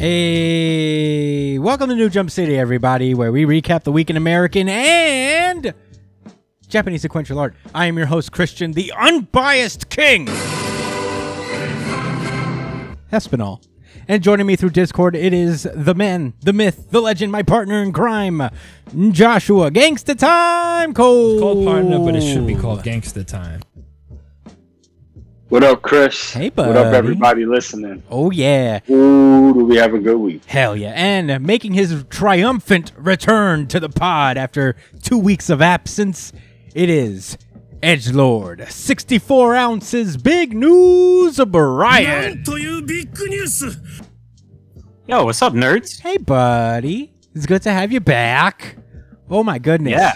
Hey, welcome to New Jump City, everybody, where we recap the week in American and Japanese sequential art. I am your host, Christian, the unbiased king, Espinal. And joining me through Discord, it is the man, the myth, the legend, my partner in crime, Joshua. Gangsta time, Cole. called partner, but it should be called gangsta time. What up, Chris? Hey, buddy. What up, everybody listening? Oh, yeah. Ooh, do we have a good week? Hell yeah. And making his triumphant return to the pod after two weeks of absence, it is Edge Lord, 64 ounces, big news Brian. Yo, what's up, nerds? Hey, buddy. It's good to have you back. Oh, my goodness. Yeah.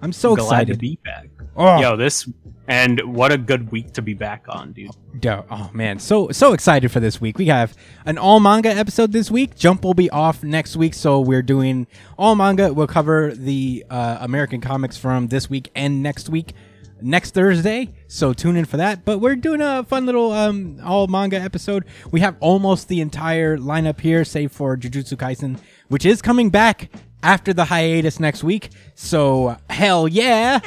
I'm so I'm excited. to be back. Oh, Yo, this and what a good week to be back on, dude. Duh, Oh man, so so excited for this week. We have an all manga episode this week. Jump will be off next week, so we're doing all manga. We'll cover the uh, American comics from this week and next week, next Thursday. So tune in for that. But we're doing a fun little um, all manga episode. We have almost the entire lineup here, save for Jujutsu Kaisen, which is coming back after the hiatus next week. So hell yeah!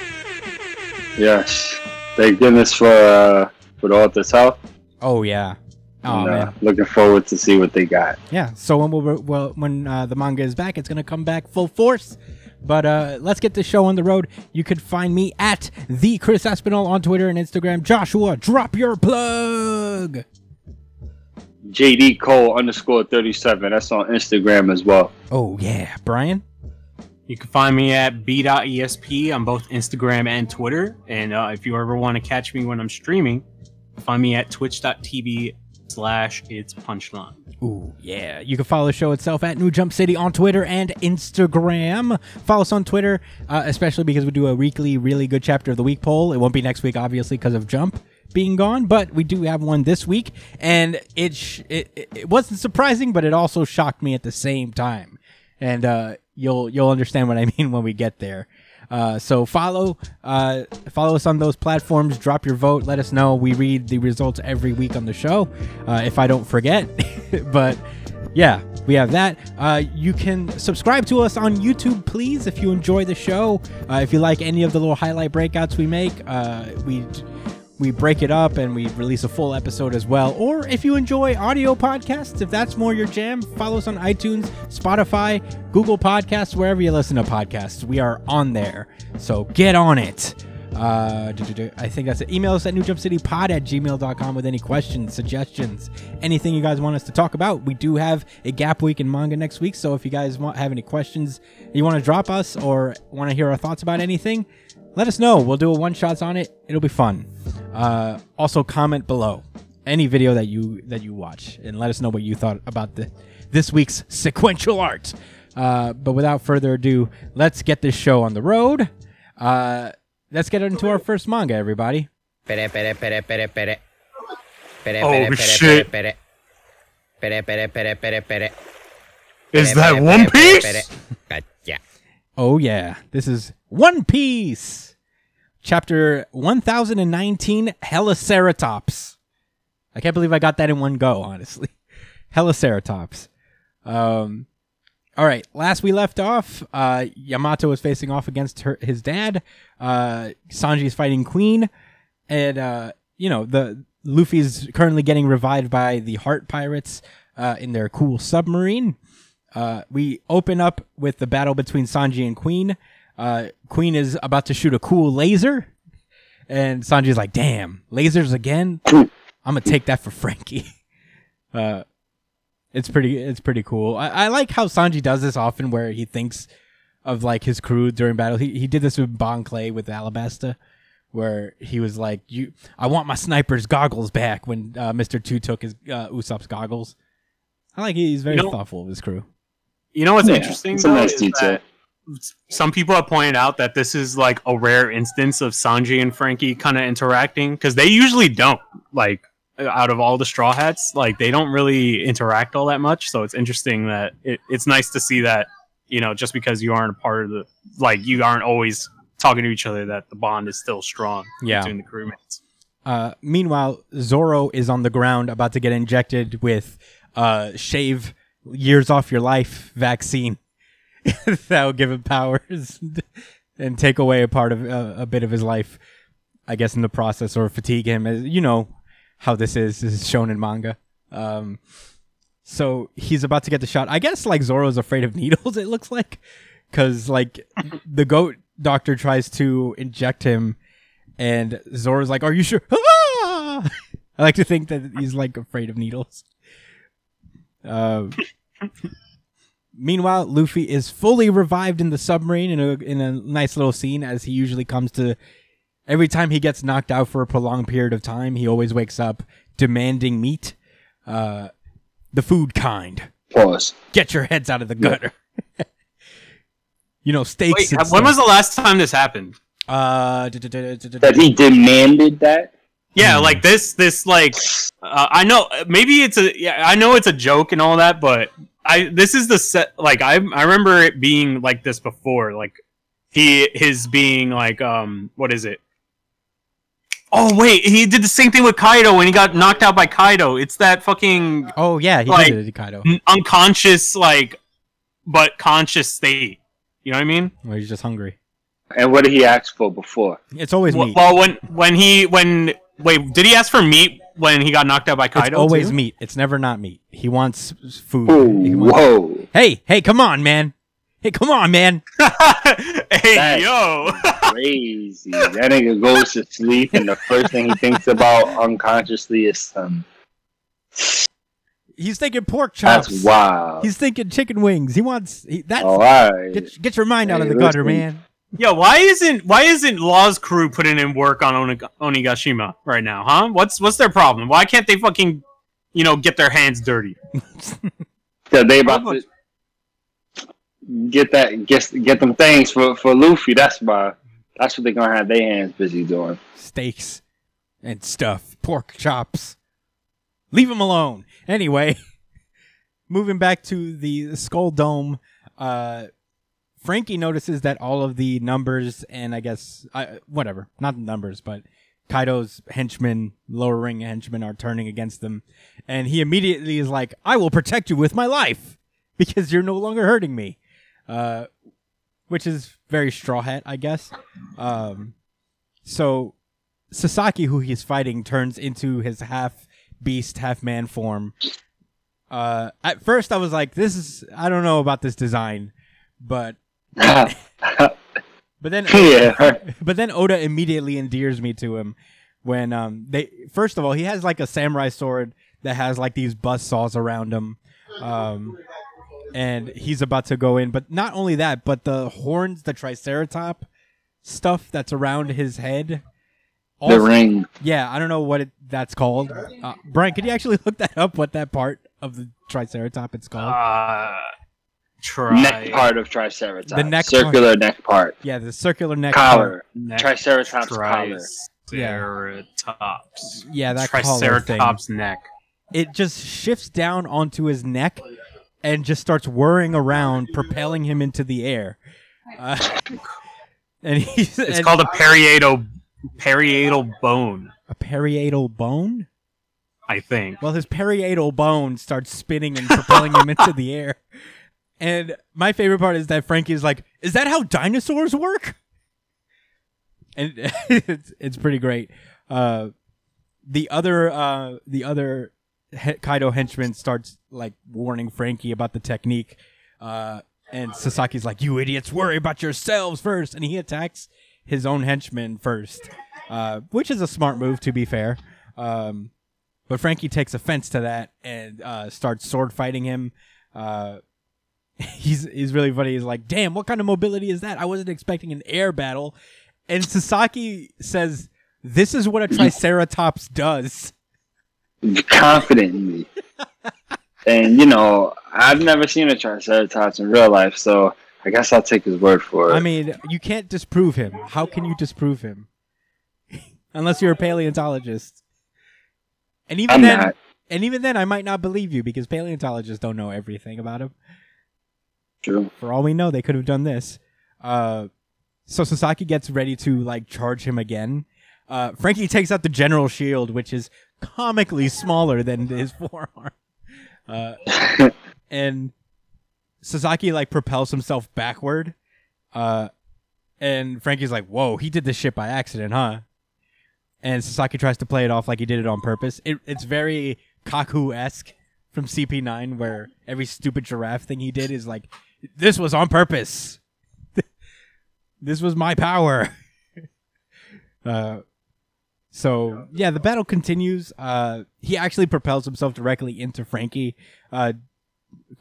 Yes. Thank goodness for uh, for the author's help. Oh yeah! Oh and, man. uh, looking forward to see what they got. Yeah. So when we'll, well, when uh, the manga is back, it's gonna come back full force. But uh, let's get the show on the road. You could find me at the Chris Aspinall on Twitter and Instagram. Joshua, drop your plug. JD Cole underscore thirty seven. That's on Instagram as well. Oh yeah, Brian. You can find me at b.esp on both Instagram and Twitter. And uh, if you ever want to catch me when I'm streaming, find me at twitch.tv slash it's punchline. Ooh, yeah. You can follow the show itself at New Jump City on Twitter and Instagram. Follow us on Twitter, uh, especially because we do a weekly, really good chapter of the week poll. It won't be next week, obviously, because of Jump being gone, but we do have one this week, and it, sh- it it wasn't surprising, but it also shocked me at the same time. And uh, you'll you'll understand what I mean when we get there. Uh, so follow uh, follow us on those platforms. Drop your vote. Let us know. We read the results every week on the show. Uh, if I don't forget, but yeah, we have that. Uh, you can subscribe to us on YouTube, please, if you enjoy the show. Uh, if you like any of the little highlight breakouts we make, uh, we we break it up and we release a full episode as well. Or if you enjoy audio podcasts, if that's more your jam, follow us on iTunes, Spotify, Google Podcasts, wherever you listen to podcasts. We are on there. So get on it. Uh. I think that's it. Email us at newjumpcitypod at gmail.com with any questions, suggestions, anything you guys want us to talk about. We do have a gap week in manga next week. So if you guys want have any questions you want to drop us or want to hear our thoughts about anything, let us know. We'll do a one shots on it. It'll be fun. Uh, also, comment below any video that you that you watch and let us know what you thought about the this week's sequential art. Uh, but without further ado, let's get this show on the road. Uh, let's get into our first manga, everybody. Pere, pere, pere, pere, pere. Pere, Oh, pere, pere, shit. Pere, pere, pere, pere, pere, pere. Is that One pere, pere, Piece? pere. Gotcha. Oh yeah, this is One Piece, chapter one thousand and nineteen, Heliceratops. I can't believe I got that in one go. Honestly, Heliceratops. Um, all right. Last we left off, uh, Yamato is facing off against her his dad. Uh, Sanji is fighting Queen, and uh, you know the Luffy's currently getting revived by the Heart Pirates uh, in their cool submarine. Uh, we open up with the battle between Sanji and Queen. Uh, Queen is about to shoot a cool laser, and Sanji's like, "Damn, lasers again! I'm gonna take that for Franky." Uh, it's pretty, it's pretty cool. I, I like how Sanji does this often, where he thinks of like his crew during battle. He he did this with Bon Clay with Alabasta, where he was like, "You, I want my sniper's goggles back." When uh, Mister Two took his uh, Usopp's goggles, I like he's very You know- thoughtful of his crew. You know what's Yeah, interesting? it's a nice detail. that Some people have pointed out that this is like a rare instance of Sanji and Franky kind of interacting because they usually don't. Like out of all the Straw Hats, like they don't really interact all that much. So it's interesting that it, it's nice to see that you know just because you aren't a part of the like you aren't always talking to each other that the bond is still strong Yeah. between the crewmates. Uh, meanwhile, Zoro is on the ground about to get injected with uh, shave years off your life vaccine that will give him powers and take away a part of uh, a bit of his life, I guess, in the process, or fatigue him. As you know how this is. This is shown in manga. Um, so he's about to get the shot. I guess like Zoro's afraid of needles. It looks like because like the goat doctor tries to inject him, and Zoro's like, "Are you sure?" I like to think that he's like afraid of needles. Uh, meanwhile, Luffy is fully revived in the submarine in a in a nice little scene, as he usually comes to. Every time he gets knocked out for a prolonged period of time, he always wakes up demanding meat, uh, the food kind. Pause. Get your heads out of the gutter. you know, steaks. Wait, when was the last time this happened? Uh, That he demanded that. Yeah, like this, this like, uh, I know maybe it's a, yeah, I know it's a joke and all that, but I this is the set. Like I, I remember it being like this before. Like he, his being like, um, what is it? Oh wait, he did the same thing with Kaido when he got knocked out by Kaido. It's that fucking Oh yeah, he like- did it, Kaido. n- unconscious, like, but conscious state. You know what I mean? Well, he's just hungry. And what did he ask for before? It's always Well, meat. well, when when he when wait, did he ask for meat when he got knocked out by it's always too? meat. It's never not meat. He wants food. Ooh, He wants- whoa. Hey, hey, come on, man. Hey, come on, man. hey That- yo! Crazy. that nigga goes to sleep and the first thing he thinks about unconsciously is some. He's thinking pork chops. That's wild. He's thinking chicken wings. He wants he, that's oh, alright. get get your mind out of the gutter, listen. man. Yo, why isn't why isn't Law's crew putting in work on Oni- Onigashima right now? Huh? What's what's their problem? Why can't they fucking you know get their hands dirty? Cause they about to get that get get them things for for Luffy. That's why. That's what they're gonna have their hands busy doing. Steaks and stuff, pork chops. Leave them alone. Anyway, moving back to the Skull Dome, uh, Franky notices that all of the numbers and I guess uh, whatever, not the numbers, but Kaido's henchmen, lower ring henchmen, are turning against them, and he immediately is like, "I will protect you with my life because you're no longer hurting me," uh, which is very straw hat, I guess. Um, so Sasaki, who he's fighting, turns into his half beast, half man form. Uh, at first, I was like, "This is I don't know about this design," but but then yeah. but then Oda immediately endears me to him when um they first of all he has like a samurai sword that has like these buzz saws around him, um, and he's about to go in. But not only that, but the horns, the triceratop stuff that's around his head. The ring. yeah, I don't know what it, that's called. Uh, Brian, could you actually look that up? What that part of the Triceratop it's called? Uh, try Neck part of Triceratops. The neck Circular neck part. yeah, the circular neck. part. Collar. neck Triceratops collar. Triceratops. Yeah, that collar thing. Triceratops neck. It just shifts down onto his neck and just starts whirring around, propelling him into the air. Uh, and he's It's and called a parietal parietal bone, a parietal bone. I think. Well, his parietal bone starts spinning and propelling him into the air. And my favorite part is that Franky's like, "Is that how dinosaurs work?" And it's it's pretty great. Uh, the other uh, the other he- Kaido henchman starts like warning Franky about the technique. Uh, and Sasaki's like, "You idiots, worry about yourselves first. and he attacks his own henchman first, uh, which is a smart move, to be fair. Um, but Franky takes offense to that and uh, starts sword fighting him. Uh, he's he's really funny. He's like, "Damn, what kind of mobility is that? I wasn't expecting an air battle." And Sasaki says, "This is what a Triceratops does." confidently. and you know, I've never seen a Triceratops in real life, so I guess I'll take his word for it. I mean, you can't disprove him. How can you disprove him? Unless you're a paleontologist. And even I'm then, not. and even then, I might not believe you because paleontologists don't know everything about him. True. For all we know, they could have done this. Uh, so Sasaki gets ready to like charge him again. Uh, Franky takes out the general shield, which is comically smaller than his forearm. Uh, and Sasaki like propels himself backward, uh, and Franky's like, "Whoa, he did this shit by accident, huh?" And Sasaki tries to play it off like he did it on purpose. It, it's very Kaku esque from CP9, where every stupid giraffe thing he did is like, "This was on purpose. this was my power." uh, so yeah, the battle continues. Uh, he actually propels himself directly into Franky, uh,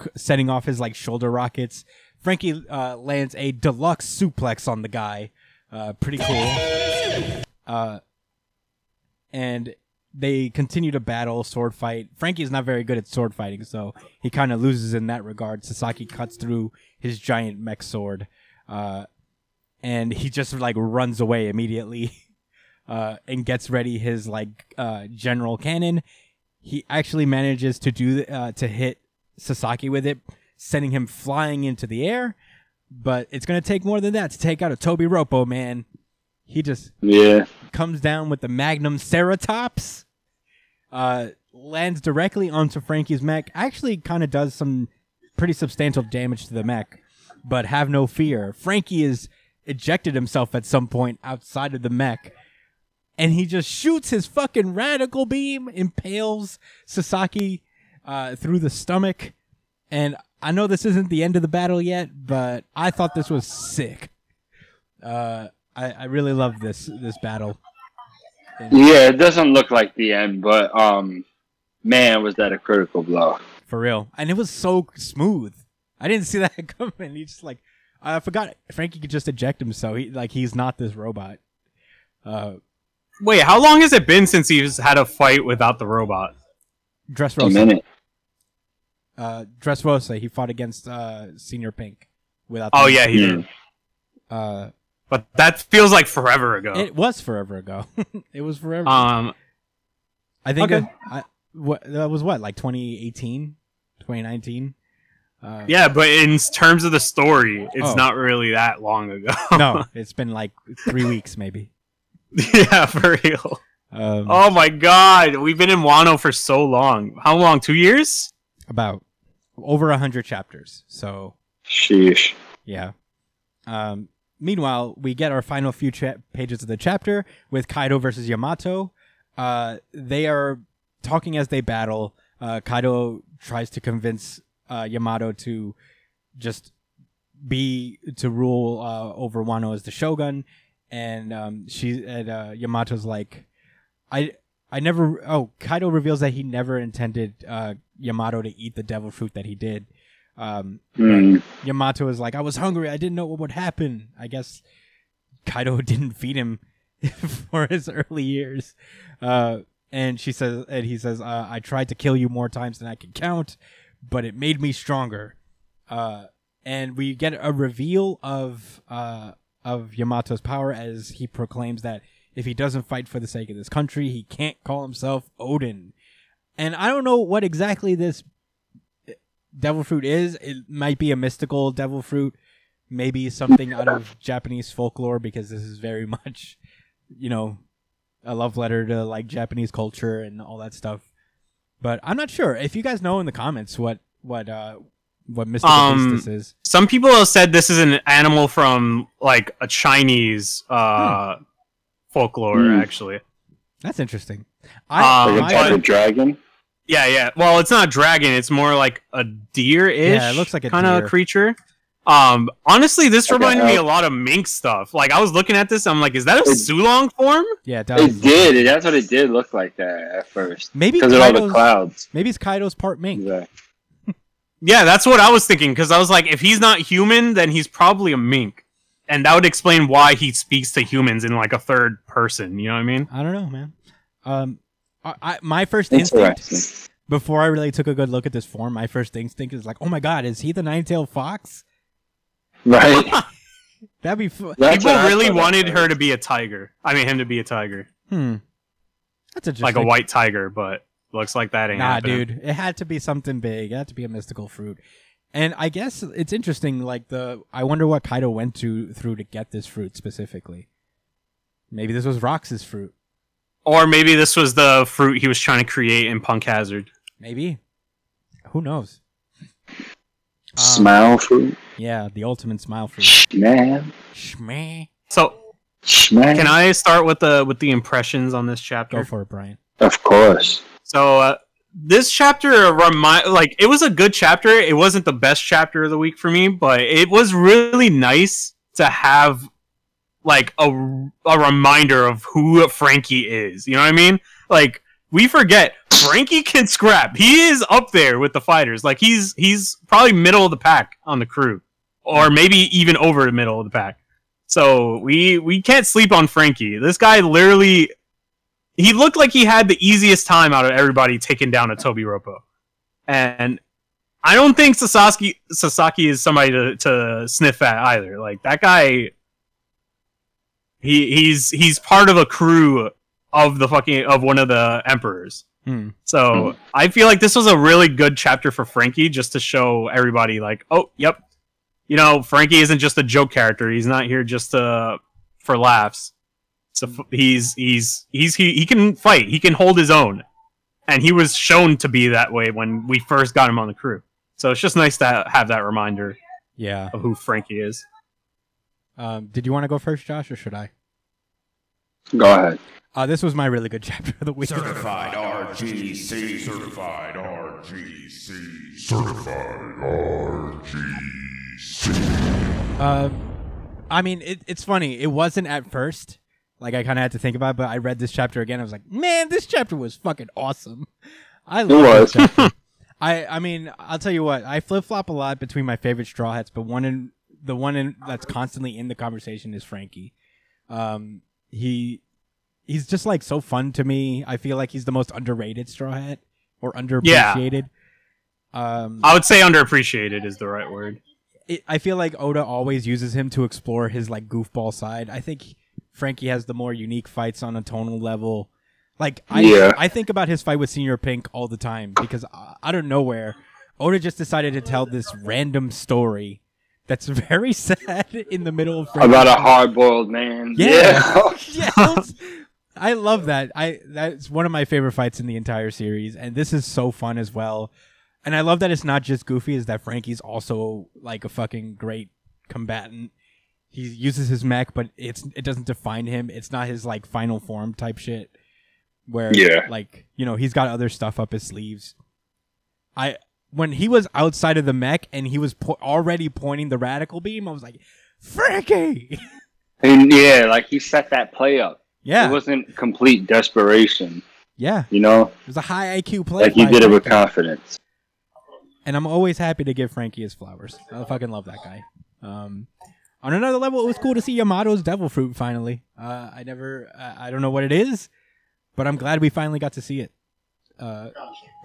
c- setting off his like shoulder rockets. Franky uh, lands a deluxe suplex on the guy. Uh, pretty cool. Uh, and they continue to battle, sword fight. Franky is not very good at sword fighting, so he kind of loses in that regard. Sasaki cuts through his giant mech sword, uh, and he just like runs away immediately. uh, and gets ready his like uh, general cannon. He actually manages to do uh, to hit Sasaki with it, sending him flying into the air. But it's gonna take more than that to take out a Tobiroppo man. He just Yeah. comes down with the Magnum Ceratops, uh, lands directly onto Franky's mech. Actually, kind of does some pretty substantial damage to the mech, but have no fear. Franky is ejected himself at some point outside of the mech, and he just shoots his fucking radical beam, impales Sasaki uh, through the stomach. And I know this isn't the end of the battle yet, but I thought this was sick. Uh, I, I really love this this battle. Yeah, it doesn't look like the end, but um, man, was that a critical blow? For real. And it was so smooth. I didn't see that coming. He just like I forgot Franky could just eject himself. He like he's not this robot. Uh Wait, how long has it been since he's had a fight without the robot? Dressrosa. minute. Uh Dressrosa, he fought against uh Señor Pink without Oh the- yeah, he Yeah. did. Uh But that feels like forever ago. it was forever ago. it was forever. um, I think okay. I, I what that was what like 2018, 2019. Uh, yeah, but in terms of the story, it's Oh. not really that long ago. no, it's been like three weeks maybe. yeah, for real. Um, Oh my god, we've been in Wano for so long. How long? Two years? about over a hundred chapters. So Sheesh. yeah. Um, meanwhile, we get our final few cha- pages of the chapter with Kaido versus Yamato. Uh, they are talking as they battle. Uh, Kaido tries to convince uh, Yamato to just be to rule uh, over Wano as the shogun, and um, she and uh, Yamato's like, I I never. Oh, Kaido reveals that he never intended uh, Yamato to eat the devil fruit that he did. Um, Hmm. Yamato is like, I was hungry. I didn't know what would happen. I guess Kaido didn't feed him for his early years. Uh, and she says, and he says, uh, I tried to kill you more times than I can count, but it made me stronger. Uh, and we get a reveal of uh, of Yamato's power as he proclaims that if he doesn't fight for the sake of this country, he can't call himself Oden. And I don't know what exactly this devil fruit is. It might be a mystical devil fruit, maybe something out of Japanese folklore because this is very much, you know, a love letter to like Japanese culture and all that stuff. But I'm not sure. If you guys know in the comments what what uh what mystical Um, beast this is. Some people have said this is an animal from like a Chinese uh, folklore, Hmm. actually. That's interesting. I, Um, Like a type of dragon. Yeah, yeah. Well, it's not a dragon. It's more like a deer-ish. Yeah, it looks like a kind of creature. Um, honestly, this Like a reminded me a lot of mink stuff. Like I was looking at this, I'm like, is that a It- Sulong form? yeah, it does. It did. That's what it did look like that at first. Maybe Because of all the clouds. maybe it's Kaido's part mink. Yeah. Yeah, that's what I was thinking. Because I was like, if he's not human, then he's probably a mink, and that would explain why he speaks to humans in like a third person. You know what I mean? I don't know, man. Um, I, I, my first instinct before I really took a good look at this form, my first instinct is like, oh my god, is he the nine-tailed fox? Right? That'd be fu- That's People really wanted her to be a tiger. I mean, him to be a tiger, hmm. That's interesting. like a white tiger, but looks like that ain't Nah, happening. dude, it had to be something big. It had to be a mystical fruit. And I guess it's interesting. Like the, I wonder what Kaido went to through to get this fruit specifically. Maybe this was Rox's fruit. Or maybe this was the fruit he was trying to create in Punk Hazard. Maybe. Who knows? Smile fruit, Yeah, the ultimate smile fruit. man, Shmeh. So man. can I start with the with the impressions on this chapter? Go for it, Brian. Of course. So uh, this chapter remind like it was a good chapter. It wasn't the best chapter of the week for me, but it was really nice to have like a, a reminder of who Franky is. You know what I mean? Like we forget Franky can scrap. He is up there with the fighters. Like he's he's probably middle of the pack on the crew, or maybe even over the middle of the pack. So we we can't sleep on Franky. This guy literally he looked like he had the easiest time out of everybody taking down a Tobiroppo. And I don't think Sasaki Sasaki is somebody to, to sniff at either. Like that guy he he's he's part of a crew of the fucking of one of the emperors. Hmm. So I feel like this was a really good chapter for Franky just to show everybody like, oh, yep. You know, Franky isn't just a joke character. He's not here just to, for laughs. So he's he's he's he, he can fight. He can hold his own. And he was shown to be that way when we first got him on the crew. So it's just nice to have that reminder Yeah. of who Franky is. Um, did you want to go first, Josh, or should I? Go ahead. Uh, this was my really good chapter of the week. Certified RGC. Certified RGC. Certified RGC. Uh, I mean, it, it's funny. It wasn't at first. Like I kind of had to think about, it, but I read this chapter again. I was like, man, this chapter was fucking awesome. I love was. I I mean, I'll tell you what. I flip flop a lot between my favorite straw hats, but one in the one in that's constantly in the conversation is Franky. Um, he he's just like so fun to me. I feel like he's the most underrated straw hat or underappreciated. Um, I would say underappreciated is the right word. it, I feel like Oda always uses him to explore his like goofball side. I think Franky has the more unique fights on a tonal level. Like I, Yeah. I think about his fight with Señor Pink all the time because uh, out of nowhere, Oda just decided to tell this random story that's very sad in the middle of Franky. About a hard boiled man. Yeah. Yeah. yes. I love that. I that's one of my favorite fights in the entire series, and this is so fun as well. And I love that it's not just Goofy; is that Franky's also like a fucking great combatant. He uses his mech, but it's it doesn't define him. It's not his like final form type shit. Where Yeah. like you know he's got other stuff up his sleeves. I when he was outside of the mech and he was po- already pointing the radical beam, I was like, Franky. and yeah, like he set that play up. yeah, It wasn't complete desperation, yeah. you know? It was a high IQ play. Like he did it with confidence. And I'm always happy to give Franky his flowers. I fucking love that guy. Um, on another level, it was cool to see Yamato's Devil Fruit finally. Uh, I never, I I don't know what it is, but I'm glad we finally got to see it. Uh,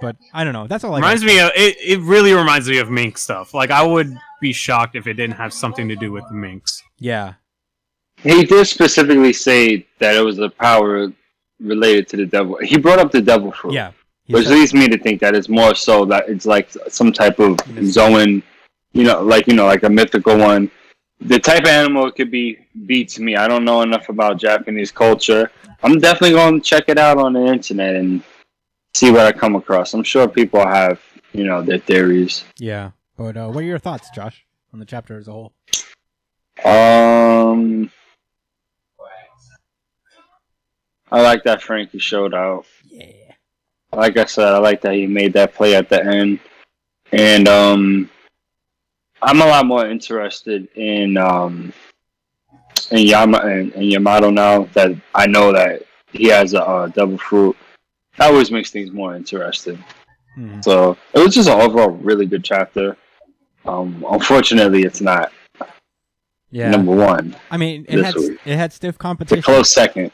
but I don't know. That's all I reminds got. me of it. It really reminds me of Mink stuff. Like I would be shocked if it didn't have something to do with the Minks. Yeah, He did specifically say that it was a power related to the devil. He brought up the devil fruit. yeah. Which said- leads me to think that it's more so that it's like some type of Zoan, you know, like you know, like a mythical one. The type of animal it could be beats me. I don't know enough about Japanese culture. I'm definitely going to check it out on the internet and see what I come across. I'm sure people have, you know, their theories. yeah. But uh, what are your thoughts, Josh, on the chapter as a whole? Um, I like that Franky showed out. Yeah. like I said, I like that he made that play at the end, and um, I'm a lot more interested in um, in Yama in, in Yamato now that I know that he has a uh, devil fruit. That always makes things more interesting. Hmm. So it was just an overall really good chapter. Um, unfortunately, it's not Yeah. number one. I mean, it had week. it had stiff It's a competition. close second.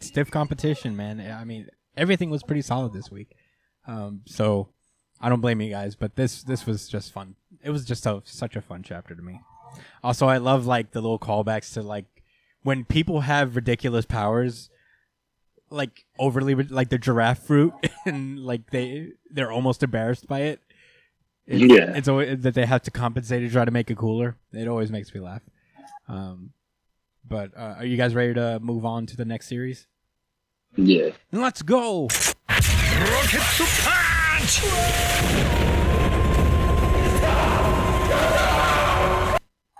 stiff competition, man. I mean, everything was pretty solid this week. Um, so I don't blame you guys, but this this was just fun. It was just a, such a fun chapter to me. Also, I love like the little callbacks to like when people have ridiculous powers, like overly like the giraffe fruit and like they they're almost embarrassed by it. It's, yeah, it's always that they have to compensate to try to make it cooler. It always makes me laugh. Um, but uh, are you guys ready to move on to the next series? Yeah. Let's go. Rocket to punch.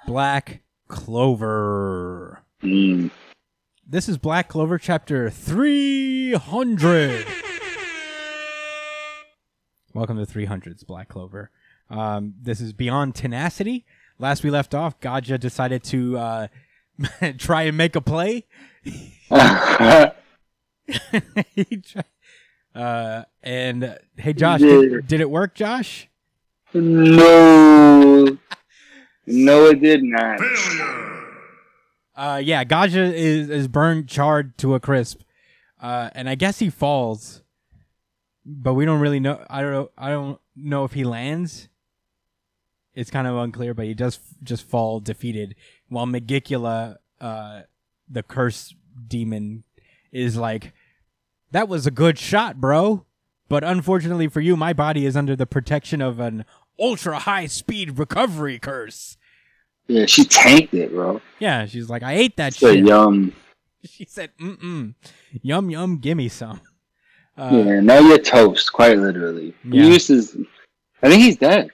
Black Clover. Mm. This is Black Clover chapter 300. Welcome to 300s, Black Clover. Um, this is Beyond Tenacity. Last we left off, Gaja decided to uh, try and make a play. Uh, and uh, hey, Josh, Yeah. did, did it work, Josh? no. No, it did not. Failure. Uh, yeah, Gaja is is burned, charred to a crisp, uh, and I guess he falls, but we don't really know. I don't know. I don't know if he lands. It's kind of unclear, but he does just fall defeated. While Megicula, uh, the curse demon, is like, "That was a good shot, bro." But unfortunately for you, my body is under the protection of an ultra high speed recovery curse. Yeah, she tanked it, bro. Yeah, she's like, I ate that So shit. yum. She said, "Mm mm, yum yum, gimme some." Uh, yeah, now you're toast, quite literally. Yeah. He used his. I think he's dead.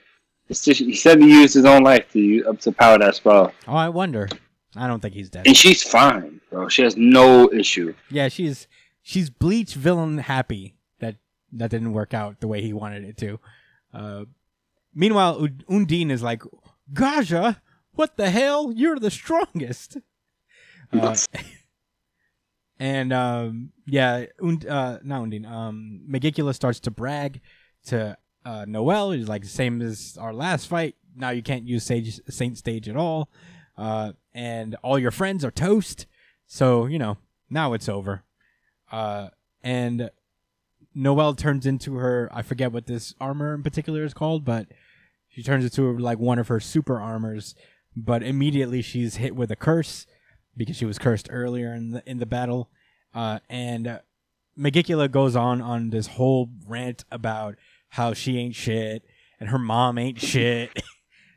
It's just, he said he used his own life to up to power that spell, Oh, I wonder. I don't think he's dead. and she's fine, bro. She has no issue. Yeah, she's she's bleach villain happy that that didn't work out the way he wanted it to. Uh, meanwhile, Undine is like, Gaja, what the hell? You're the strongest. Uh, and um, yeah, Und, uh, not Undine. Um, Megicula starts to brag to uh, Noelle. He's like, same as our last fight. Now you can't use Sage, Saint Stage at all. Uh, and all your friends are toast. So, you know, now it's over. Uh, and Noelle turns into her, I forget what this armor in particular is called, but she turns into like one of her super armors. But immediately she's hit with a curse because she was cursed earlier in the in the battle. Uh, and uh, goes on on this whole rant about how she ain't shit and her mom ain't shit.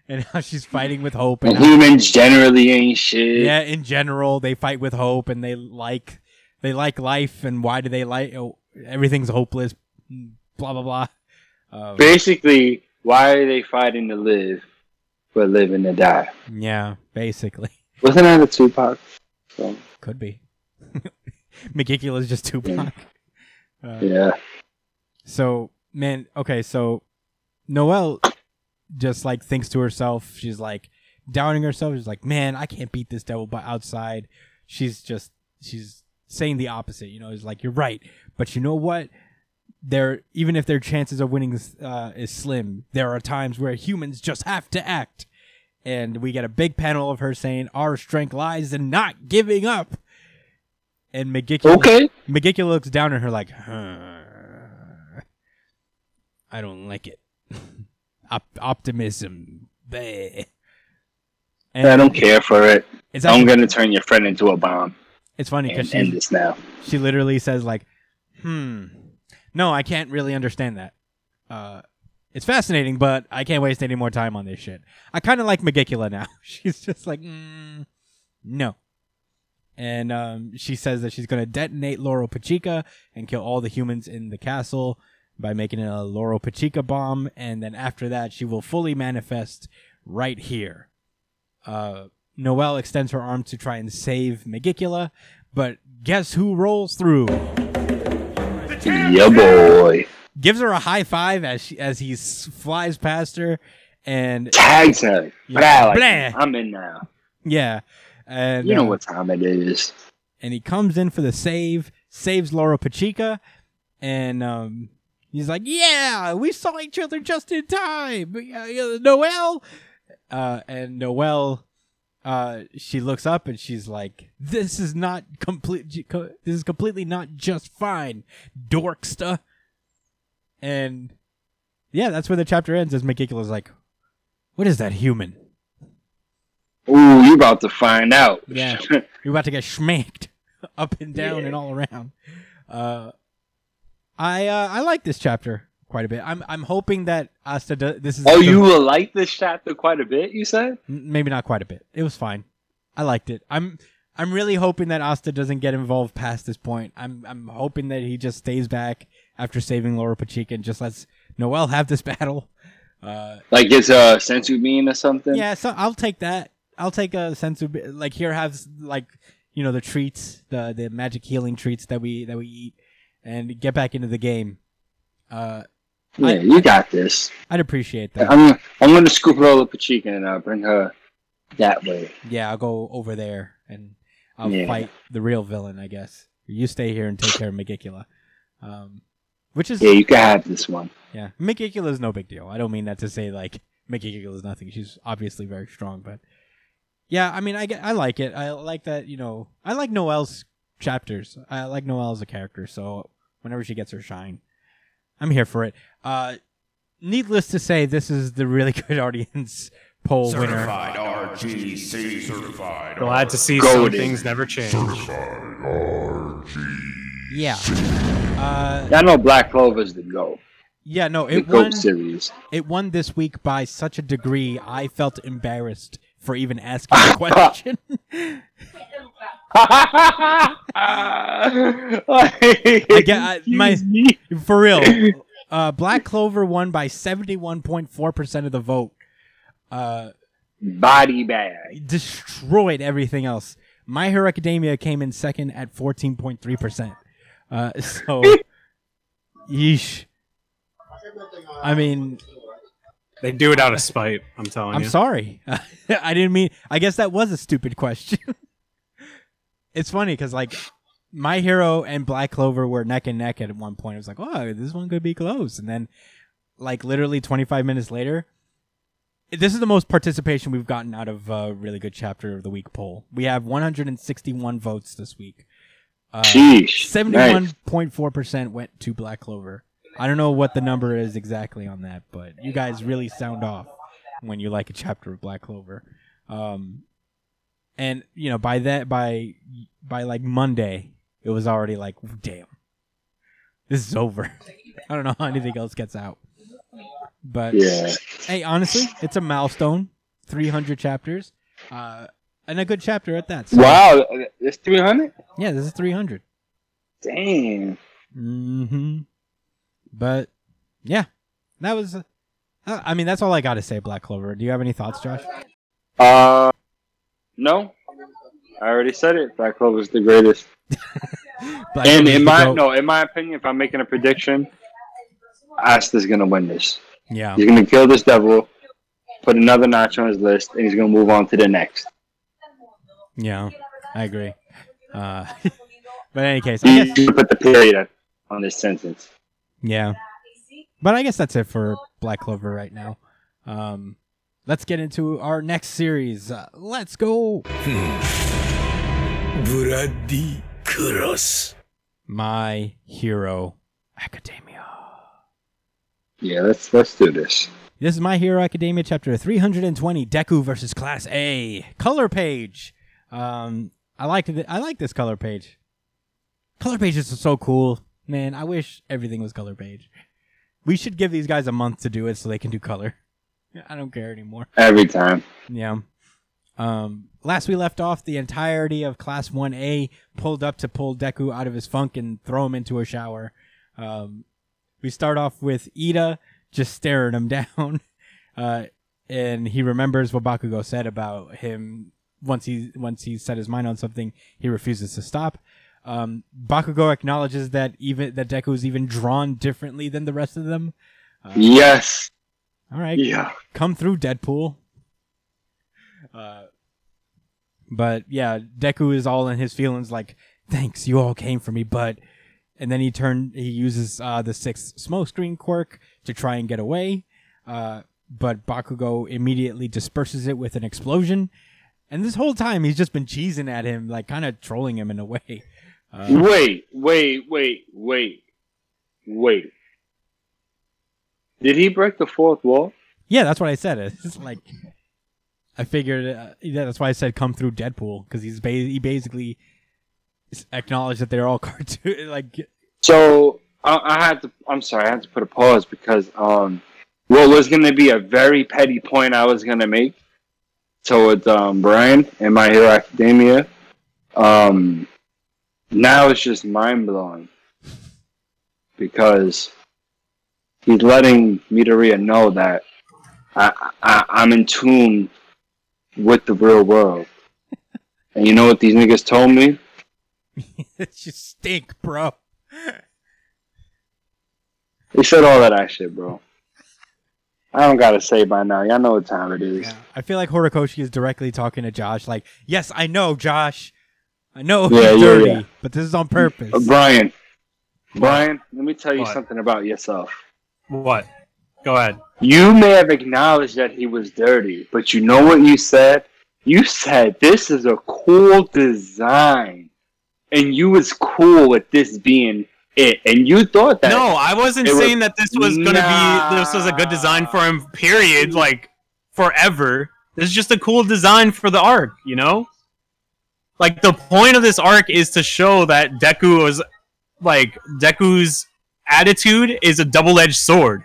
And how she's fighting with hope, and And how- humans generally ain't shit. yeah, in general, they fight with hope and they like they like life and why do they like oh, everything's hopeless blah blah blah. Um, Basically, why are they fighting to live, but living to die? yeah, basically. Wasn't that a Tupac? So, Could be. Megicula's just Tupac. Uh, yeah. So, man, okay, so Noelle just like thinks to herself, she's like downing herself. She's like, man, I can't beat this devil But outside. She's just, she's saying the opposite. You know, it's like, you're right. But you know what? There, even if their chances of winning uh, is slim, there are times where humans just have to act. And we get a big panel of her saying, our strength lies in not giving up. And Megicula, Okay. Megicula looks down at her like, huh. I don't like it. Op- optimism. Bleh. And I don't care for it. It's I'm gonna turn your friend into a bomb it's funny because she now. she literally says like, "Hmm, no, I can't really understand that." Uh, it's fascinating, but I can't waste any more time on this shit. I kind of like Megicula now. She's just like, mm, no. And um, she says that she's going to detonate Lolopechka and kill all the humans in the castle by making a Lolopechka bomb. And then after that, she will fully manifest right here. Uh, Noelle extends her arm to try and save Megicula, but guess who rolls through? Yeah, boy. Gives her a high five as she as he flies past her, and Tags her. Yeah. Like, I'm in now. yeah, and You know uh, what time it is. and he comes in for the save, saves Lolopechka, and um, he's like, "Yeah, we saw each other just in time." Uh, Noelle, uh, and Noelle, uh, she looks up and she's like, "This is not complete. This is completely not just fine, dorksta." And yeah, that's where the chapter ends. As Megicula's like, "What is that human?" Ooh, you about to find out. Yeah. You're about to get schmacked up and down Yeah. and all around. Uh, I uh, I like this chapter quite a bit. I'm I'm hoping that Asta does, this is oh, the- you will like this chapter quite a bit. You said. Maybe not quite a bit. It was fine. I liked it. I'm I'm really hoping that Asta doesn't get involved past this point. I'm I'm hoping that he just stays back after saving Lolopechka and just lets Noelle have this battle. Uh, Like it's a senzu bean or something. yeah, so I'll take that. I'll take a senzu be- like here has like you know the treats, the the magic healing treats that we that we eat, and get back into the game. Uh, Yeah, you got this. I'd appreciate that. I'm I'm gonna scoop Lolopechka and uh, bring her that way. Yeah, I'll go over there and I'll Yeah. fight the real villain, I guess. You stay here and take care of Megicula. Um, which is Yeah, you can have this one. Yeah, Megicula is no big deal. I don't mean that to say like Megicula is nothing. She's obviously very strong, but yeah, I mean, I get, I like it. I like that. You know, I like Noelle's chapters. I like Noelle as a character. So whenever she gets her shine, I'm here for it. Uh, needless to say, this is the really good audience poll winner. Certified RGC certified. Glad to see some things never change. Certified RGC. Yeah. Uh, I know Black Clover's the go. yeah. No, it GOAT won. series. It won this week by such a degree. I felt embarrassed for even asking the question. I get- I- my- For real. Uh, Black Clover won by 71.4% of the vote. Uh, body bag. destroyed everything else. My Hero Academia came in second at 14.3%. Uh, so, yeesh. I mean, They do it out of spite. I'm telling you. I'm sorry. I didn't mean. I guess that was a stupid question. It's funny because like my hero and Black Clover were neck and neck at one point. It was like, oh, this one could be close, and then like literally 25 minutes later, this is the most participation we've gotten out of a really good chapter of the week poll. We have 161 votes this week. Uh, Sheesh. 71.4% went to Black Clover. I don't know what the number is exactly on that, but you guys really sound off when you like a chapter of Black Clover. Um, and you know, by that by by like Monday, it was already like, damn, this is over. I don't know how anything else gets out. But Yeah. hey, honestly, it's a milestone. 300 chapters. Uh, and a good chapter at that. So, Wow. It's 300? Yeah, this is 300. Damn. Mm-hmm. But yeah, that was. Uh, I mean, that's all I got to say. Black Clover. Do you have any thoughts, Josh? Uh, no. I already said it. Black Clover is the greatest. And in my GOAT. no, in my opinion, if I'm making a prediction, Asta's gonna win this. Yeah. He's gonna kill this devil, put another notch on his list, and he's gonna move on to the next. Yeah, I agree. Uh, but in any case, I guess, gonna put the period on this sentence. yeah. But I guess that's it for Black Clover right now. Um, let's get into our next series. Uh, let's go. Hmm. Bloody Kuros. My Hero Academia. Yeah, let's let's do this. This is My Hero Academia chapter 320, Deku versus Class A. Color page. Um I like th- I like this color page. Color pages are so cool. Man, I wish everything was color page. We should give these guys a month to do it so they can do color. I don't care anymore. Every time. Yeah. Um, last we left off, the entirety of Class 1A pulled up to pull Deku out of his funk and throw him into a shower. Um, we start off with Iida just staring him down. Uh, and he remembers what Bakugo said about him once he once he set his mind on something, he refuses to stop. Um, Bakugo acknowledges that even that Deku is even drawn differently than the rest of them. Yes. All right, Yeah. come through Deadpool. Uh, but yeah, Deku is all in his feelings like, thanks, you all came for me, but and then he turned he uses uh the sixth smokescreen quirk to try and get away. Uh but Bakugo immediately disperses it with an explosion. And this whole time he's just been cheesing at him, like kind of trolling him in a way. Uh, Wait, wait, wait, wait, wait. Did he break the fourth wall? yeah, that's what I said. It's like I figured uh, yeah, that's why I said come through Deadpool because he's ba- he basically acknowledged that they're all cartoon like So I, I had to. I'm sorry, I had to put a pause because um, what was going to be a very petty point I was going to make towards um Brian and My Hero Academia, um, now it's just mind blowing because he's letting Midoriya know that I, I I'm in tune with the real world. and you know what these niggas told me? it just stink, bro. They said all of that shit, bro. I don't gotta say by now. Y'all know what time it is. Yeah. I feel like Horikoshi is directly talking to Josh, like, yes, I know, Josh. I know Yeah, yeah, dirty, yeah. but this is on purpose. Uh, Brian, Brian, let me tell you What? something about yourself. What? Go ahead. You may have acknowledged that he was dirty, but you know what you said? You said this is a cool design, and you was cool with this being it, and you thought that. No, I wasn't It was- saying that this was gonna be this was a good design for him. Period. Like forever. This is just a cool design for the arc. You know. Like the point of this arc is to show that Deku was like Deku's attitude is a double-edged sword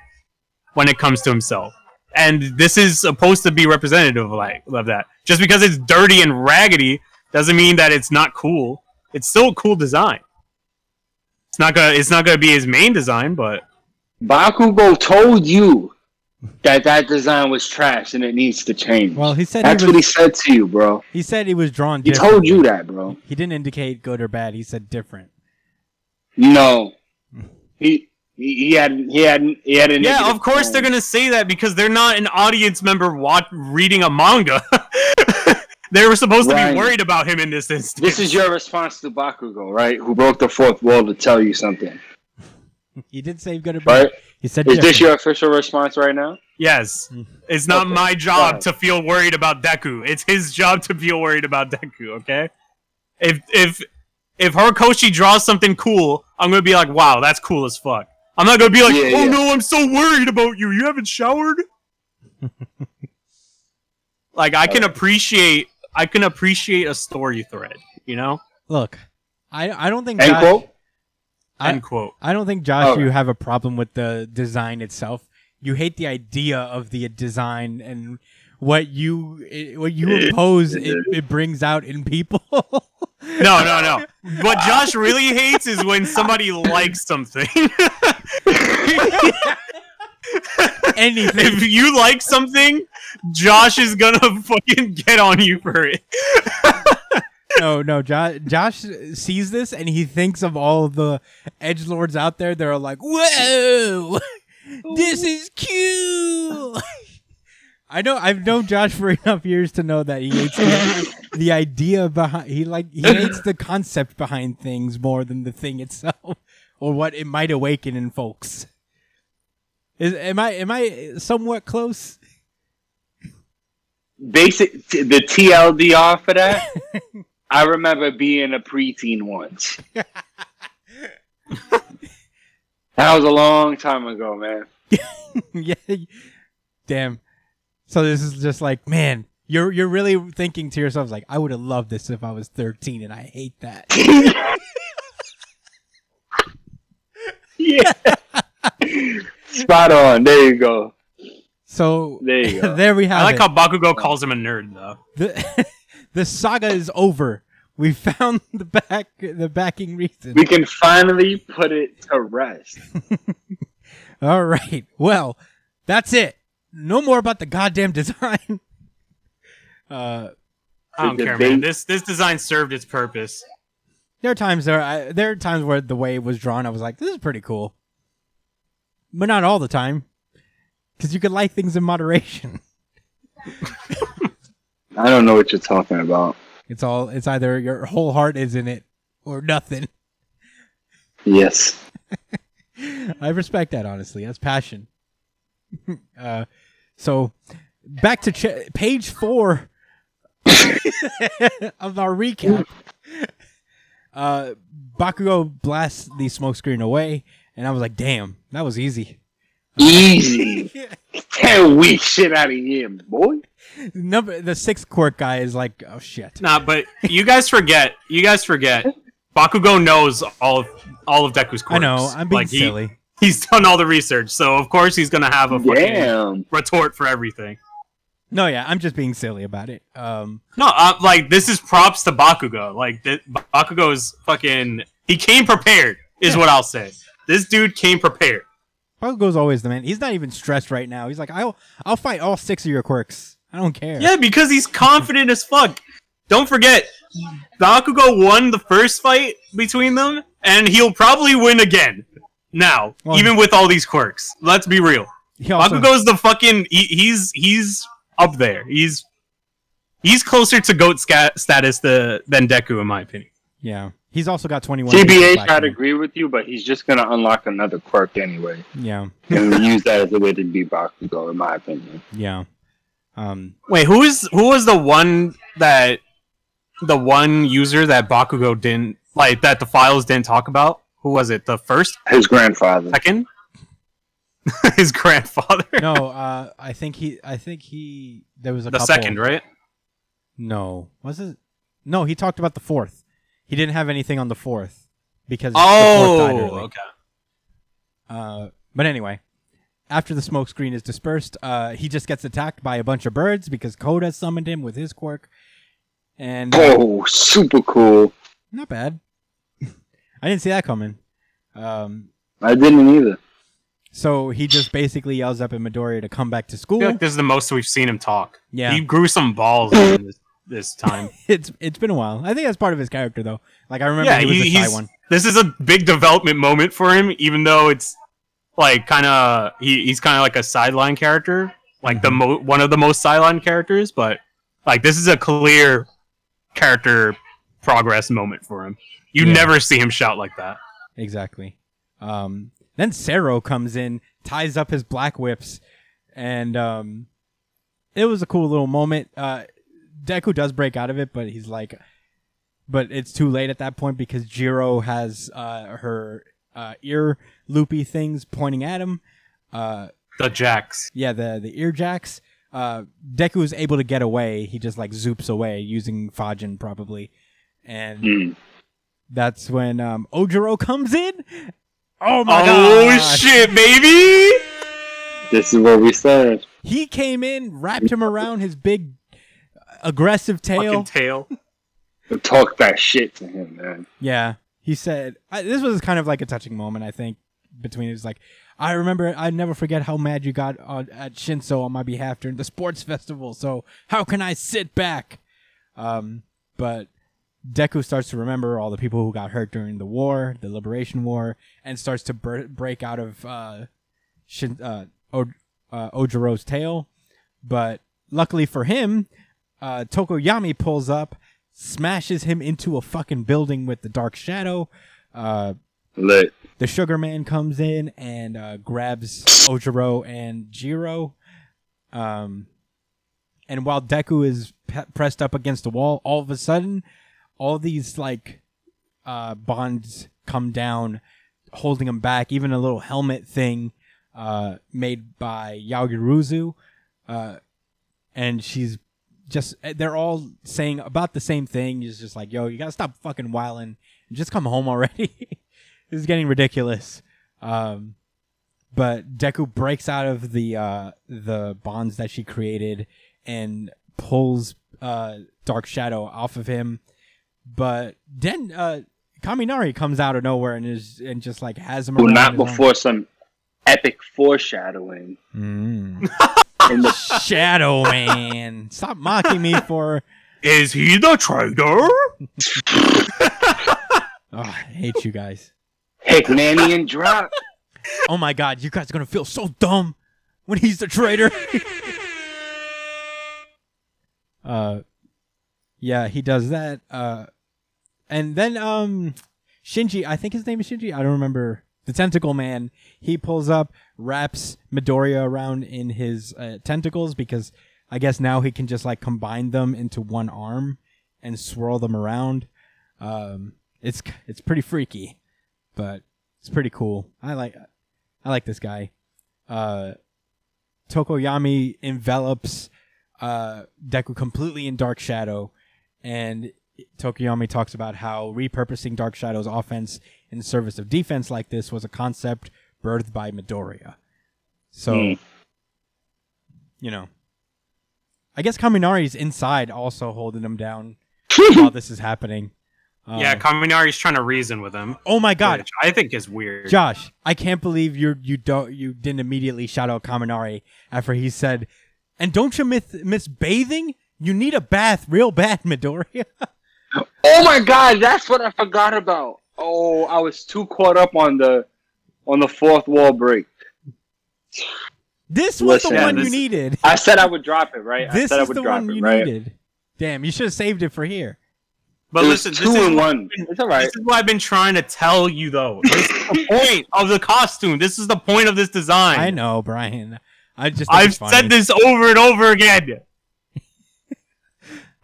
when it comes to himself. And this is supposed to be representative of like of that. Just because it's dirty and raggedy doesn't mean that it's not cool. It's still a cool design. It's not gonna it's not gonna be his main design, but Bakugo told you that that design was trash and it needs to change. Well, he said That's he what he said to you, bro. He said he was drawn. He told you that, bro. He didn't indicate good or bad. He said different. No, he he, he had he had he had a yeah, of course they're gonna say that because they're not an audience member watch, reading a manga. they were supposed to be worried about him in this instance. This is your response to Bakugo, right? Who broke the fourth wall to tell you something, He did say good or bad. right? He said Is this your official response right now? yes. It's not Okay, my job to feel worried about Deku. It's his job to feel worried about Deku. Okay. If if if Horikoshi draws something cool, I'm gonna be like, wow, that's cool as fuck. I'm not gonna be like, Yeah, oh yeah. no, I'm so worried about you. You haven't showered. like I can uh, appreciate, I can appreciate a story thread. You know, Look, I I don't think End Josh, quote. I- end quote. I don't think Josh, Alright. you have a problem with the design itself. You hate the idea of the design and what you what you impose. It, it brings out in people. No, no, no. What Josh really hates is when somebody likes something. Anything. if you like something, Josh is gonna fucking get on you for it. no, no. Josh, Josh sees this and he thinks of all the edge lords out there They're like, "Whoa, this is cute." I know. I've known Josh for enough years to know that he hates the, the idea behind. He like he hates the concept behind things more than the thing itself, or what it might awaken in folks. Is am I am I somewhat close? Basic t- the TLDR for that. I remember being a preteen once. that was a long time ago, man. yeah. Damn. So this is just like, man, you're you're really thinking to yourself like, I would have loved this if I was 13 and I hate that. Yeah. Spot on. There you go. So There you go. there we have I like it. how Bakugo calls him a nerd, though. the, the saga is over. We found the back the backing reason. We can finally put it to rest. All right. Well, that's it. No more about the goddamn design. Uh I don't care, man. This this design served its purpose. there are times there I, there are times where the way it was drawn I was like, this is pretty cool. But not all the time. Cuz you could like things in moderation. I don't know what you're talking about. It's all it's either your whole heart is in it or nothing. Yes. I respect that honestly. That's passion. uh, so back to ch- page four of our recap. Uh, Bakugo blasts the smoke screen away, and I was like, "Damn, that was easy." Easy. Can't weak shit out of him, boy. Number the sixth quirk guy is like, "Oh shit." Nah, but you guys forget. You guys forget. Bakugo knows all of all of Deku's quirks. I know. I'm being Like, he- silly. He's done all the research, so of course he's gonna have a fucking Damn. retort for everything. No, yeah, I'm just being silly about it. Um, No, uh, like this is props to Bakugo. Like th- Bakugo is fucking. He came prepared, is what I'll say. This dude came prepared. Bakugo's always the man. He's not even stressed right now. He's like, "I'll I'll fight all six of your quirks." I don't care. Yeah, because he's confident as fuck. Don't forget, Bakugo won the first fight between them, and he'll probably win again. Now, Well, even with all these quirks, let's be real. He also, Bakugo's the fucking. He, he's he's up there. He's he's closer to goat sca- status the, than Deku, in my opinion. yeah. He's also got 21. days TBH, I'd agree with you, but he's just gonna unlock another quirk anyway, Yeah. and use that as a way to beat Bakugo, in my opinion. Yeah. Um. Wait, who is who was the one that the one user that Bakugo didn't like that the files didn't talk about? Who was it? The first, His grandfather. second, his grandfather. No. Uh. I think he. I think he. There was a the couple. second, right? No. Was it? No. He talked about the fourth. He didn't have anything on the fourth because the Oh, fourth died early. okay. Uh, but anyway, after the smoke screen is dispersed, uh, he just gets attacked by a bunch of birds because Koda summoned him with his quirk. And Oh, super cool. not bad. I didn't see that coming. Um, I didn't either. so he just basically yells up at Midoriya to come back to I school. feel like this is the most we've seen him talk. Yeah. he grew some balls this, this time. it's it's been a while. I think that's part of his character though. Like I remember yeah, he was he- the shy one. this is a big development moment for him, even though it's like kind of he, he's kind of like a sideline character, like the mo- one of the most sideline characters. But like this is a clear character progress moment for him. You Yeah. never see him shout like that. Exactly. Um, then Sero comes in, ties up his black whips, and um, it was a cool little moment. Uh, Deku does break out of it, but he's like, but it's too late at that point because Jiro has uh, her uh, ear loopy things pointing at him. Uh, The Jacks. yeah, the the ear jacks. Uh, Deku is able to get away. He just like zoops away using Fajin probably, and Hmm. That's when um, Ojiro comes in. Oh my oh god! shit, baby! This is what we said. He came in, wrapped him around his big aggressive tail. Fucking tail. Talk that shit to him, man. Yeah, he said I, this was kind of like a touching moment. I think between it was like I remember I never forget how mad you got on, at Shinso on my behalf during the sports festival. So how can I sit back? Um, but Deku starts to remember all the people who got hurt during the war, the Liberation War, and starts to bur- break out of uh, Shin- uh, o- uh, Ojiro's tail. But luckily for him, uh, Tokoyami pulls up, smashes him into a fucking building with the Dark Shadow. Uh, Lit. the Sugar Man comes in and uh, grabs Ojiro and Jiro. Um, and while Deku is pe- pressed up against the wall, all of a sudden, all these like uh, bonds come down, holding him back. Even a little helmet thing uh, made by Yaoyorozu, uh, and she's just they're all saying about the same thing. It's just like, yo, you gotta stop fucking whiling and just come home already. this is getting ridiculous. Um, but Deku breaks out of the uh, the bonds that she created and pulls uh, Dark Shadow off of him. But then uh, Kaminari comes out of nowhere and is and just like has him Well, not his arm. before some epic foreshadowing. Mm. In the Shadow Man, stop mocking me for. Is he the traitor? Oh, I hate you guys. Hickmanian drop. Oh my god, you guys are gonna feel so dumb when he's the traitor. uh, yeah, he does that. Uh, and then um, Shinji, I think his name is Shinji. I don't remember. The tentacle man. He pulls up, wraps Midoriya around in his uh, tentacles because I guess now he can just like combine them into one arm and swirl them around. Um, it's it's pretty freaky, but it's pretty cool. I like I like this guy. Uh, Tokoyami envelops uh, Deku completely in Dark Shadow, and Tokoyami talks about how repurposing Dark Shadow's offense in service of defense like this was a concept birthed by Midoriya. So, Hmm. you know, I guess Kaminari's inside also holding him down while this is happening. Uh, yeah, Kaminari's trying to reason with him. oh my god, which I think is weird. Josh, I can't believe you you don't you didn't immediately shout out Kaminari after he said And don't you miss, miss bathing? You need a bath real bad, Midoriya. Oh my god, that's what I forgot about. Oh, I was too caught up on the on the fourth wall break. this was Listen, the one you needed. I said I would drop it, right? I This said I is would the drop one it, you right? needed. Damn, you should have saved it for here. But it listen, two this is and what- one. It's all right. This is what I've been trying to tell you, though. This is the point of the costume. This is the point of this design. I know, Brian. I just I've said this over and over again.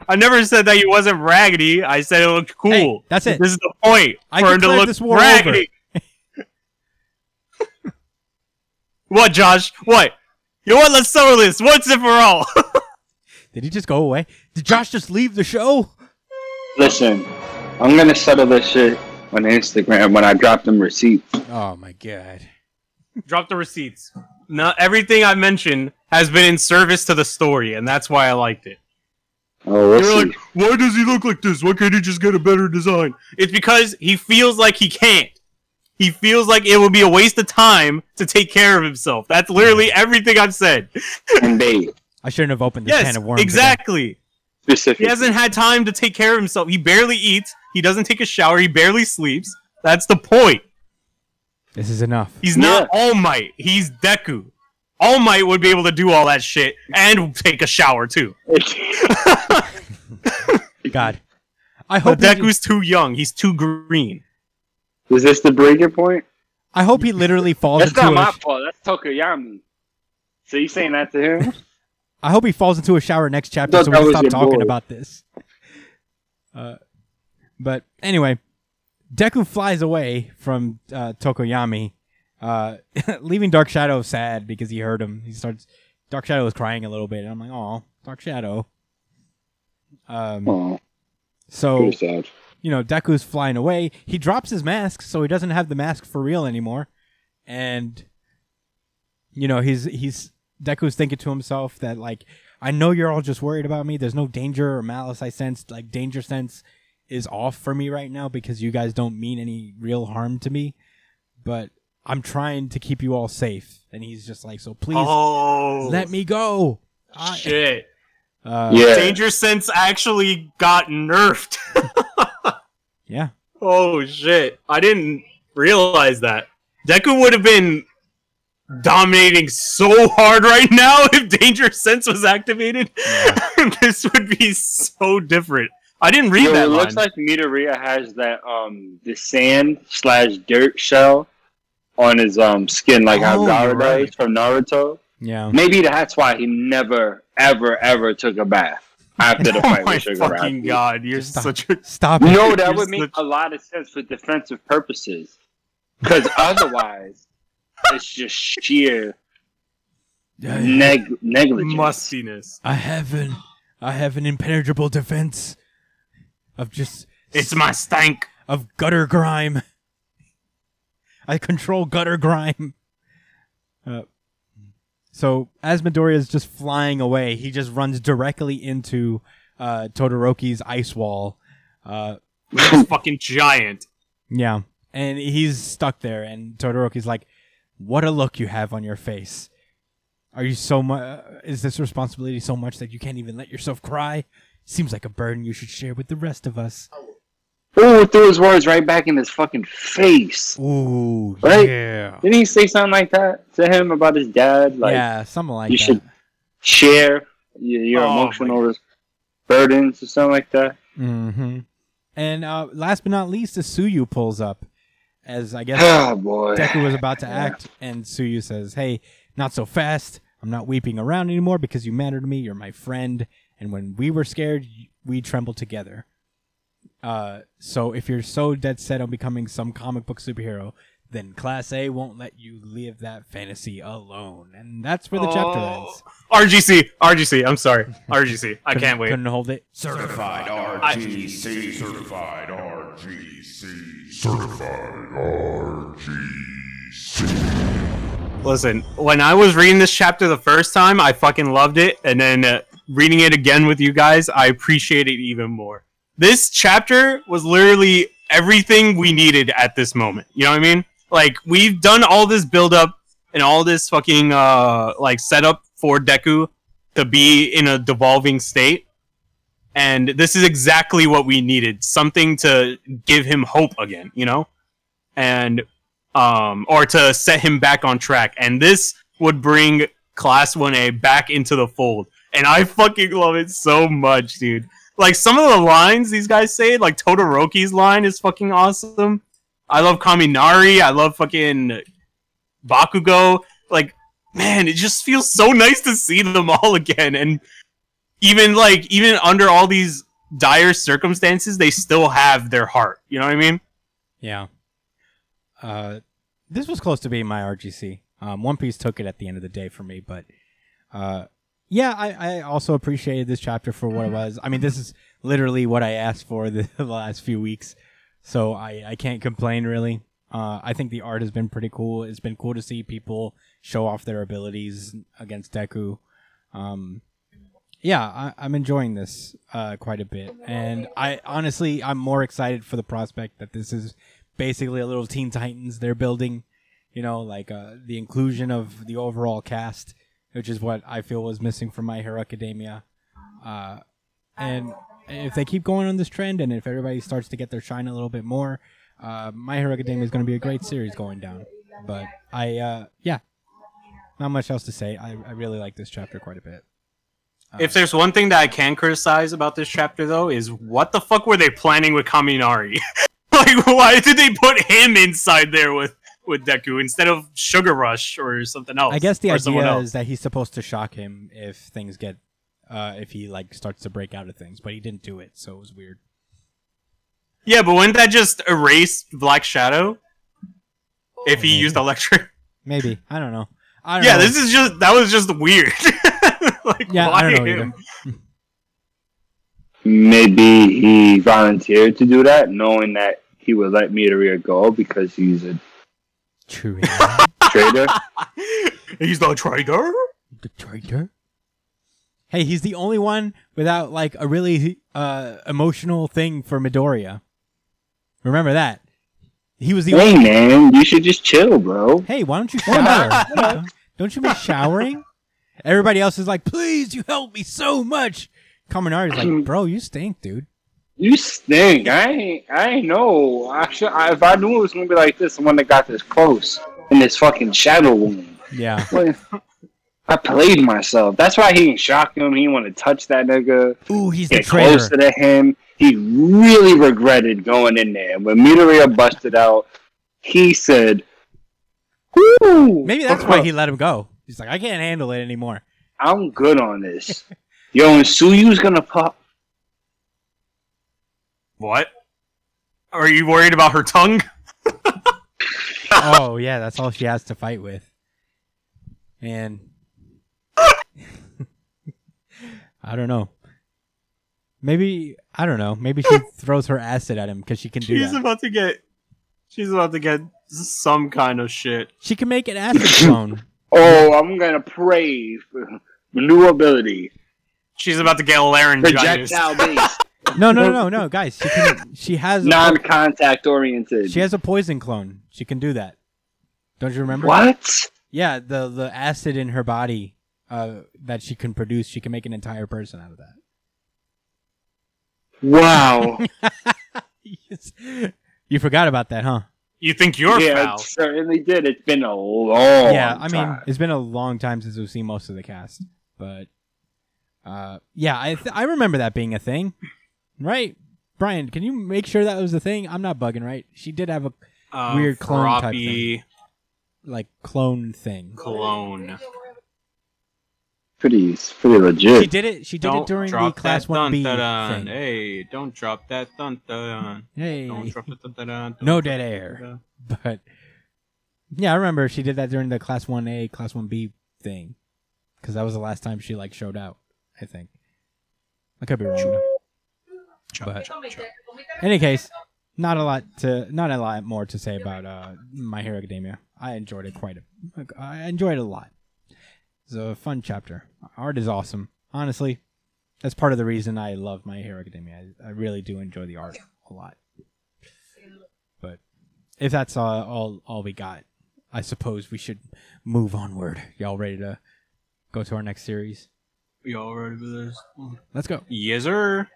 I never said that he wasn't raggedy. I said it looked cool. Hey, that's it. This is the point I for him to look this war raggedy. what, Josh? What? You know what? Let's settle this once and for all. Did he just go away? Did Josh just leave the show? Listen, I'm gonna settle this shit on Instagram when I drop them receipts. Oh my god. Drop the receipts. Not everything I mentioned has been in service to the story, and that's why I liked it. Oh, we'll You're see. like, why does he look like this? Why can't he just get a better design? It's because he feels like he can't. He feels like it would be a waste of time to take care of himself. That's literally mm. everything I've said. and they I shouldn't have opened this Yes, can of worms. again. exactly. specifically. He hasn't had time to take care of himself. He barely eats. He doesn't take a shower. He barely sleeps. That's the point. This is enough. He's not All Might. He's Deku. All Might would be able to do all that shit and take a shower too. God. I But hope he, Deku's too young. He's too green. Is this the breaking point? I hope he literally falls That's into not a my sh- fault. That's Tokoyami. So you saying that to him? I hope he falls into a shower next chapter thought so we that can stop talking boy. about this. Uh, but anyway, Deku flies away from uh, Tokoyami, uh, leaving Dark Shadow sad because he heard him. He starts. Dark Shadow is crying a little bit, and I'm like, "Oh, Dark Shadow." Um, so sad. you know, Deku's flying away. He drops his mask, so he doesn't have the mask for real anymore. And you know, he's he's Deku's thinking to himself that like, I know you're all just worried about me. There's no danger or malice I sense. Like danger sense is off for me right now because you guys don't mean any real harm to me. But I'm trying to keep you all safe. And he's just like, so please Oh, let me go. I- shit. uh, Yeah. Danger Sense actually got nerfed. yeah. oh shit! I didn't realize that. Deku would have been dominating so hard right now if Danger Sense was activated. this would be so different. I didn't read Yo, that it line. looks like Midoriya has that um the sand slash dirt shell on his um skin, like how Oh, Gaara you're right. does from Naruto. Yeah. Maybe that's why he never, ever, ever took a bath after the oh fight my with Sugar fucking god! You're Stop. such a Stop it. No, that You're would make such- a lot of sense for defensive purposes. Because otherwise, it's just sheer neg- negligence. mustiness. I have an I have an impenetrable defense of just It's my stank. of gutter grime. I control gutter grime. Uh, so as Midoriya is just flying away, he just runs directly into uh, Todoroki's ice wall. Uh, It's fucking giant. yeah, and he's stuck there, and Todoroki's like, "What a look you have on your face! Are you so much? Is this responsibility so much that you can't even let yourself cry? Seems like a burden you should share with the rest of us." Ooh, threw his words right back in his fucking face. Ooh, Right? yeah, Didn't he say something like that to him about his dad? Like, yeah, something like you that. You should share your, your Oh, emotional burdens or something like that. Mm-hmm. And uh, last but not least, the Tsuyu pulls up, as I guess Oh boy. Deku was about to act, and Tsuyu says, "Hey, not so fast. I'm not weeping around anymore because you matter to me. You're my friend, and when we were scared, we trembled together. Uh, so if you're so dead set on becoming some comic book superhero, then Class A won't let you live that fantasy alone. And that's where the chapter Oh. ends. RGC, RGC. I'm sorry, RGC. I Couldn't- can't wait. Couldn't hold it. Certified RGC. Certified RGC. Certified RGC. Listen, when I was reading this chapter the first time, I fucking loved it, and then uh, reading it again with you guys, I appreciate it even more. This chapter was literally everything we needed at this moment. You know what I mean? Like we've done all this build up and all this fucking uh like setup for Deku to be in a devolving state. And this is exactly what we needed. Something to give him hope again, you know? And um or to set him back on track. And this would bring class 1A back into the fold. And I fucking love it so much, dude. Like some of the lines these guys say, like Todoroki's line is fucking awesome. I love Kaminari. I love fucking Bakugo. Like, man, it just feels so nice to see them all again. And even like, even under all these dire circumstances, they still have their heart. You know what I mean? Yeah. Uh, this was close to being my RGC. Um, One Piece took it at the end of the day for me, but uh, yeah, I, I also appreciated this chapter for what it was. I mean, this is literally what I asked for the, the last few weeks, so I, I can't complain really. Uh, I think the art has been pretty cool. It's been cool to see people show off their abilities against Deku. Um, yeah, I, I'm enjoying this uh, quite a bit, and I honestly I'm more excited for the prospect that this is basically a little Teen Titans they're building. You know, like uh, the inclusion of the overall cast, which is what I feel was missing from My Hero Academia. Uh, and if they keep going on this trend, and if everybody starts to get their shine a little bit more, uh, My Hero Academia is going to be a great series going down. But I, uh, yeah, not much else to say. I, I really like this chapter quite a bit. If there's one thing that I can criticize about this chapter, though, is what the fuck were they planning with Kaminari? like, why did they put him inside there with with Deku instead of Sugar Rush or something else? I guess the or idea is that he's supposed to shock him if things get, uh, if he like starts to break out of things, but he didn't do it, so it was weird. Yeah, but wouldn't that just erase Black Shadow if he used electric? Maybe I don't know. I don't Yeah, know. this is just that was just weird. like, Yeah, I don't know him? Maybe he volunteered to do that, knowing that he would let Midoriya go because he's a true. traitor. He's the traitor. the traitor. Hey, he's the only one without like a really uh, emotional thing for Midoriya. Remember that. He was the hey only. man, you should just chill, bro. Hey, why don't you shower? You know? Don't you miss showering? Everybody else is like, please, you help me so much. Kaminari's like, bro, you stink, dude. You stink. I ain't. I ain't know. I should. I, if I knew it was gonna be like this, the one that got this close in this fucking shadow wound. Yeah. I played myself. That's why he didn't shock him. He didn't want to touch that nigga. Ooh, he's the Get traitor. closer to him. He really regretted going in there. When Midoriya busted out, he said, Woo! Maybe that's why uh-huh. he let him go. He's like, I can't handle it anymore. I'm good on this. Yo, and Tsuyu's gonna pop. What? Are you worried about her tongue? oh yeah, that's all she has to fight with. And I don't know. Maybe I don't know. Maybe she throws her acid at him because she can do She's that. She's about to get. She's about to get some kind of shit. She can make an acid clone. Oh, I'm gonna pray for new ability. She's about to get laryngitis. Projectile based, No, no, no, no, no, guys. She can. She has. Non-contact oriented. she has a poison clone. She can do that. Don't you remember? what? Yeah, the the acid in her body uh, that she can produce. She can make an entire person out of that. Wow. You forgot about that, huh? You think you're yeah, foul? it certainly did. It's been a long. yeah, I mean, it's been a long time since we've seen most of the cast, but uh, yeah, I th- I remember that being a thing, right? Brian, can you make sure that was the thing? I'm not bugging, right? She did have a Uh, Weird clone type floppy like clone thing. clone. pretty, it's pretty legit. She did it. She did Don't it during the drop class that one B dun, dun, thing. Hey, don't drop that dun dun. Hey, Don't drop it dun, dun, dun, don't no drop dead it, air. dun, dun. But yeah, I remember she did that during the class one A, class one B thing, because that was the last time she like showed out. I think. I could be wrong. Though. But any case, not a lot to not a lot more to say about uh, My Hero Academia. I enjoyed it quite a I enjoyed it a lot. It's a fun chapter. Art is awesome. Honestly, that's part of the reason I love My Hero Academia. I, I really do enjoy the art a lot. But if that's all, all all we got, I suppose we should move onward. Y'all ready to go to our next series? Y'all ready for this? Let's go. Yes, sir.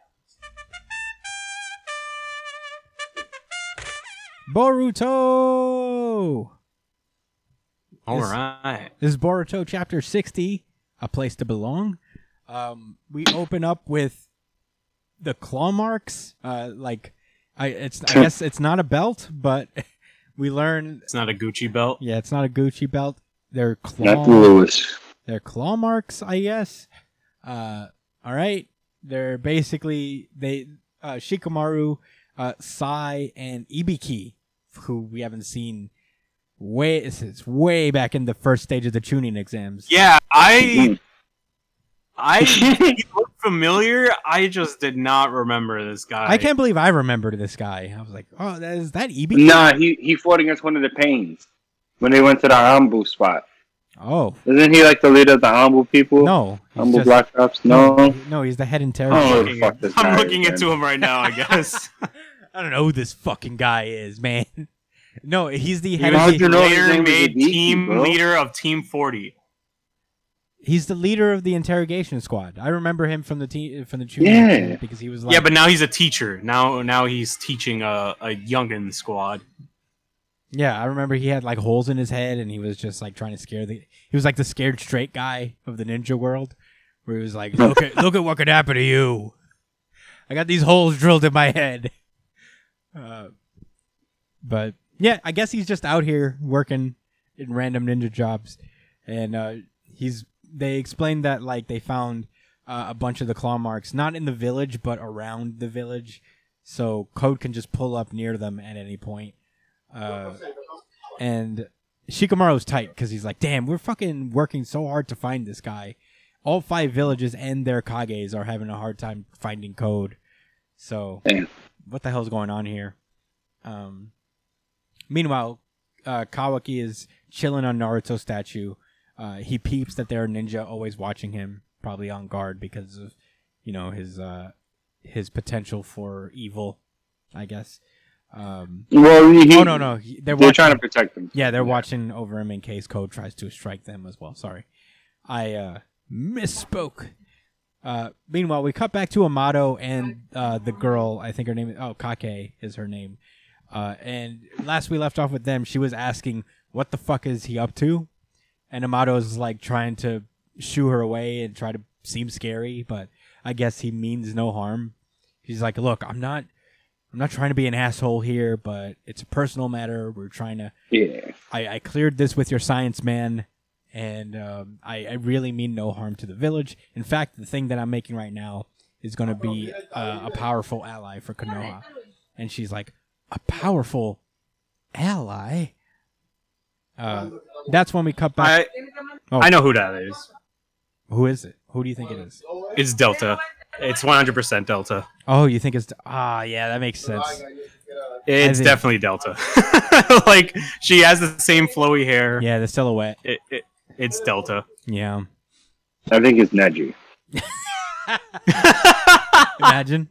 Boruto. All This- right. This is Boruto chapter 60, A Place to Belong. Um, we open up with the claw marks. Uh, like, I it's I guess it's not a belt, but we learn. It's not a Gucci belt. Yeah, it's not a Gucci belt. They're Not. Lewis. They're claw marks, I guess. Uh, all right. They're basically they uh, Shikamaru, uh, Sai, and Ibiki, who we haven't seen way it's, it's way back in the first stage of the Chunin exams. Yeah, I. I he looked familiar. I just did not remember this guy. I can't believe I remembered this guy. I was like, oh, that is that Ibiki? Nah, he he fought against one of the Pains when they went to the ANBU spot. Oh Isn't he like the leader of the ANBU people? no, he's ANBU just- Black Ops? No. no, he's the head Oh, interrogator. who the fuck this I'm guy looking is, into him right now. I guess. I don't know who this fucking guy is, man. No, he's the head. was Of the, later made team bro? leader of Team 40. he's the leader of the interrogation squad. I remember him from the team from the Chunin Yeah. exam because he was like, yeah, but now he's a teacher. Now, now he's teaching a a youngin squad. Yeah, I remember he had like holes in his head and he was just like trying to scare the he was like the scared straight guy of the ninja world where he was like, Look at look at what could happen to you. I got these holes drilled in my head. Uh, but yeah, I guess he's just out here working in random ninja jobs. And uh he's they explained that like they found uh, a bunch of the claw marks not in the village but around the village. So Code can just pull up near them at any point. Uh, and Shikamaru's tight because he's like, damn, we're fucking working so hard to find this guy. All five villages and their Kages are having a hard time finding code. So, Damn. What the hell's going on here? Um, meanwhile, uh, Kawaki is chilling on Naruto's statue. Uh, he peeps that there are ninja always watching him, probably on guard because of, you know, his uh, his potential for evil, I guess. Um, Well, he, oh no, no, he- they're, They're trying to protect him. yeah, they're watching over him in case Code tries to strike them as well. Sorry, I uh, misspoke. Uh, meanwhile, we cut back to Amado and uh, the girl. I think her name is oh Kakei is her name. Uh, and last we left off with them, she was asking, "What the fuck is he up to?" And Amado's like trying to shoo her away and try to seem scary, but I guess he means no harm. He's like, "Look, I'm not, I'm not trying to be an asshole here, but it's a personal matter. We're trying to Yeah. I, I cleared this with your science man, and um, I, I really mean no harm to the village. In fact, the thing that I'm making right now is going to be uh, a powerful ally for Konoha. And she's like, a powerful ally? Uh, that's when we cut back. I Oh. I know who that is. Who is it? Who do you think it is? It's Delta. It's 100% Delta. Oh, you think it's ah? Yeah, that makes sense. It's definitely Delta. like she has the same flowy hair. Yeah, the silhouette. It, it, it's Delta. Yeah, I think it's Neji. imagine.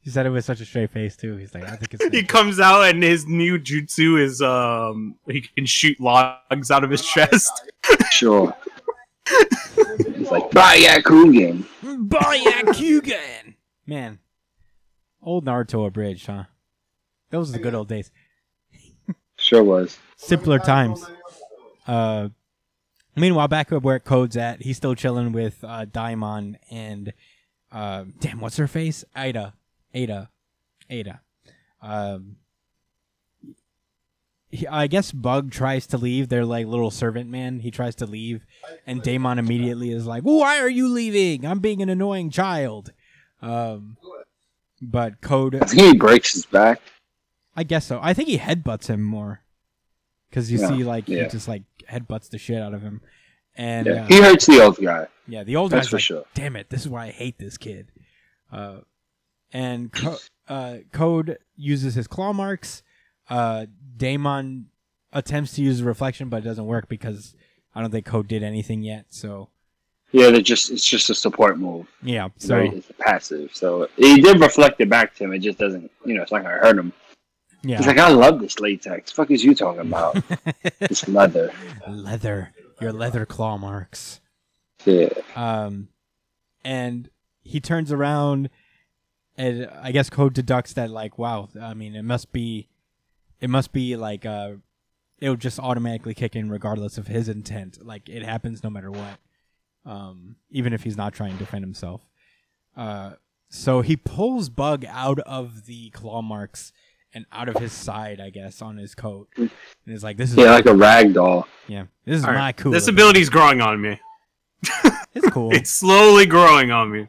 he said it with such a straight face too. He's like, I think it's. he comes out and his new jutsu is um he can shoot logs out of his chest. Sure. it's like Byakugan. Byakugan. Man, old Naruto abridged, huh? Those are the good old days. Sure was. Simpler times. Uh, meanwhile, back up where Code's at, he's still chilling with uh, Daemon and uh, damn, what's her face? Ada, Ada, Ada. Um, he, I guess Bug tries to leave. They're like little servant man. He tries to leave, and Daemon immediately is like, "Why are you leaving? I'm being an annoying child." Um, but Code, I think he breaks his back. I guess so. I think he headbutts him more because you Yeah, see, like, yeah. he just like headbutts the shit out of him, and Yeah. uh, He hurts the old guy. yeah, the old That's guy's for like, sure. "Damn it, this is why I hate this kid." Uh, and Co- uh, Code uses his claw marks. Uh, Daemon attempts to use the reflection, but it doesn't work because I don't think Code did anything yet. So Yeah, they're just it's just a support move. yeah, So so it's passive. So he did reflect it back to him. It just doesn't, you know, it's not gonna hurt him. Yeah, He's like, I love this latex. Fuck is you talking about? this leather. leather, your leather claw marks. Yeah. Um, and he turns around, and I guess Code deducts that like, wow, I mean, it must be, it must be like, uh, it would just automatically kick in regardless of his intent. Like it happens no matter what, um, even if he's not trying to defend himself. Uh, so he pulls Bug out of the claw marks and out of his side, I guess, on his coat, and is like, "This is Yeah, like a rag doll. yeah, this is All right, my cool." This ability's growing on me. it's cool. It's slowly growing on me.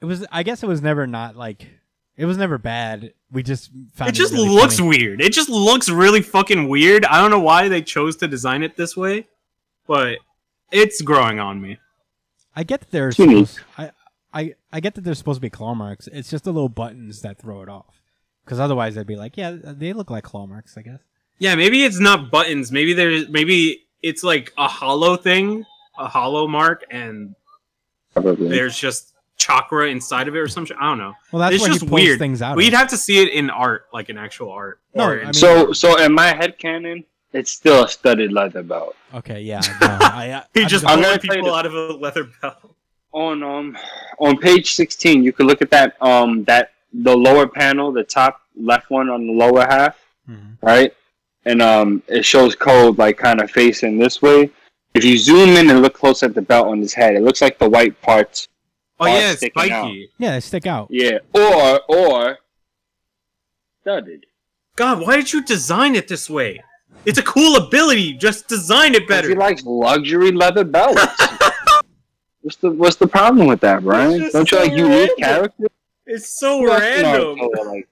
It was. I guess it was never not like. It was never bad. We just found It just really looks funny. weird. It just looks really fucking weird. I don't know why they chose to design it this way, but it's growing on me. I get that there's. It's unique. Supposed, I, I I get that there's supposed to be claw marks. It's just the little buttons that throw it off. Because otherwise, they'd be like, yeah, they look like claw marks. I guess. Yeah, maybe it's not buttons. Maybe there's maybe it's like a hollow thing, a hollow mark, and Probably. there's just chakra inside of it or some shit. I don't know. Well, that's it's just he pulls weird. things out. We'd of. have to see it in art, like in actual art. No, Or I mean- So, so in my head canon, it's still a studded leather belt. Okay, yeah. No, I, I, he I'm just I'm pulling gonna tell people the- out of a leather belt. On um, on page sixteen, you can look at that um that the lower panel, the top left one on the lower half, Mhm. right? And um, it shows code like kind of facing this way. If you zoom in and look close at the belt on his head, it looks like the white parts. Oh are yeah, it's sticking spiky. Yeah, they stick out. Yeah, or or studded. God, why did you design it this way? It's a cool ability. Just design it better. he likes luxury leather belts. what's the what's the problem with that, Brian? Don't you like unique random. characters? It's so Who else in random. Like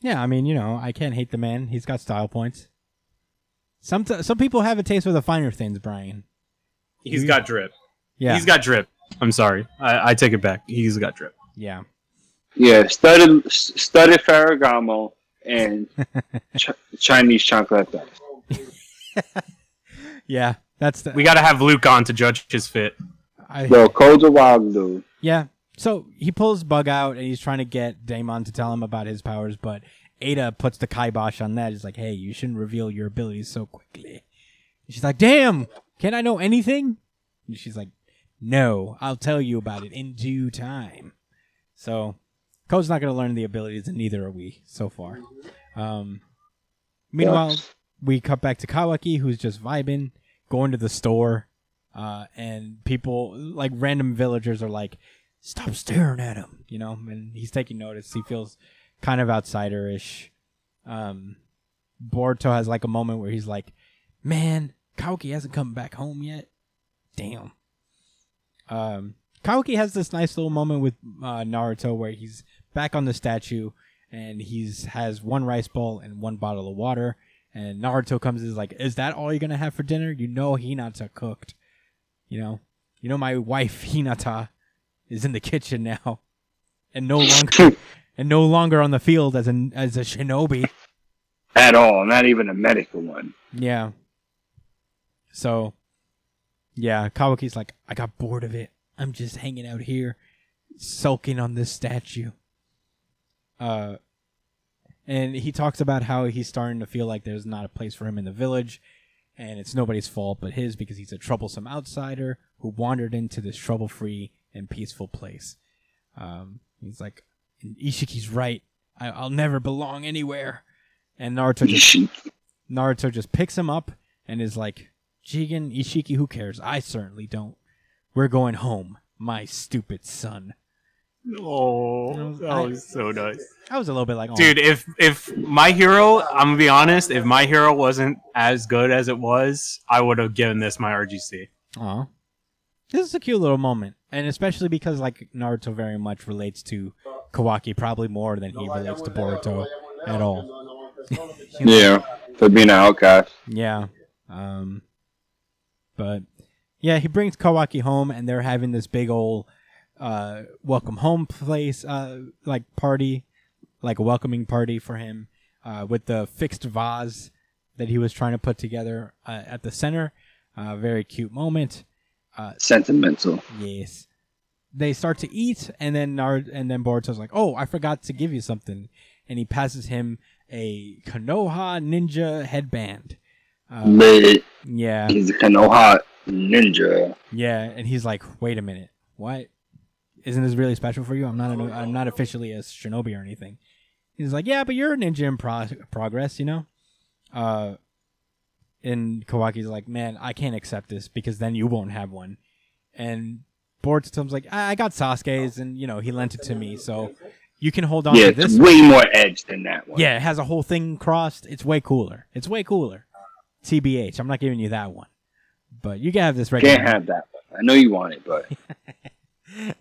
Yeah, I mean, you know, I can't hate the man. He's got style points. Some t- some people have a taste for the finer things, Brian. He's got drip. Yeah, He's got drip. I'm sorry. I, I take it back. He's got drip. yeah. Yeah, studded studded Ferragamo and ch- Chinese chocolate belts. Yeah, that's the. We got to have Luke on to judge his fit. I, Yo, Code's a wild dude. yeah. So he pulls Bug out and he's trying to get Daemon to tell him about his powers, but Ada puts the kibosh on that. He's like, "Hey, you shouldn't reveal your abilities so quickly." And she's like, "Damn, can I know anything?" And she's like, "No, I'll tell you about it in due time." So, Code's not going to learn the abilities, and neither are we so far. Um, meanwhile, we cut back to Kawaki, who's just vibing, going to the store, uh, and people like random villagers are like, "Stop staring at him," you know, and he's taking notice. He feels kind of outsiderish. Um, Boruto has like a moment where he's like, "Man, Kawaki hasn't come back home yet. Damn." Um, Kawaki has this nice little moment with uh, Naruto where he's back on the statue and he's has one rice bowl and one bottle of water. And Naruto comes and is like, "Is that all you're gonna have for dinner? You know Hinata cooked. You know, you know my wife Hinata is in the kitchen now, and no longer and no longer on the field as an as a shinobi. At all, not even a medical one. Yeah. So, yeah, Kawaki's like, I got bored of it. I'm just hanging out here, sulking on this statue. Uh, and he talks about how he's starting to feel like there's not a place for him in the village, and it's nobody's fault but his because he's a troublesome outsider who wandered into this trouble-free and peaceful place. Um, he's like, Ishiki's right. I- I'll never belong anywhere. And Naruto just Naruto just picks him up and is like, Jigen, Ishiki, who cares? I certainly don't. We're going home, my stupid son. Oh, that I- was so nice. I was a little bit like, oh, Dude, if if my hero, I'm gonna be honest, if my hero wasn't as good as it was, I would have given this my RGC. aw. This is a cute little moment. And especially because, like, Naruto very much relates to Kawaki, probably more than he relates to Boruto at all. Yeah, for being an outcast. Yeah. Um but yeah, he brings Kawaki home and they're having this big old uh welcome home place uh like party, like a welcoming party for him uh with the fixed vase that he was trying to put together uh, at the center. Uh very cute moment. Sentimental. Yes. They start to eat, and then Nard and then Boruto's like, "Oh, I forgot to give you something," and he passes him a Konoha ninja headband. Um, yeah, He's a Konoha ninja. yeah, and he's like, "Wait a minute, what? Isn't this really special for you? I'm not. An, I'm not officially a shinobi or anything." He's like, "Yeah, but you're a ninja in pro- progress, you know." Uh, and Kawaki's like, "Man, I can't accept this because then you won't have one." And Boruto's like, "I, I got Sasuke's, and you know he lent it to me, so you can hold on Yeah, to this." it's way more edge than that one. Yeah, it has a whole thing crossed. It's way cooler. It's way cooler. TBH. I'm not giving you that one, but you can have this regular. Can't have that one. I know you want it, but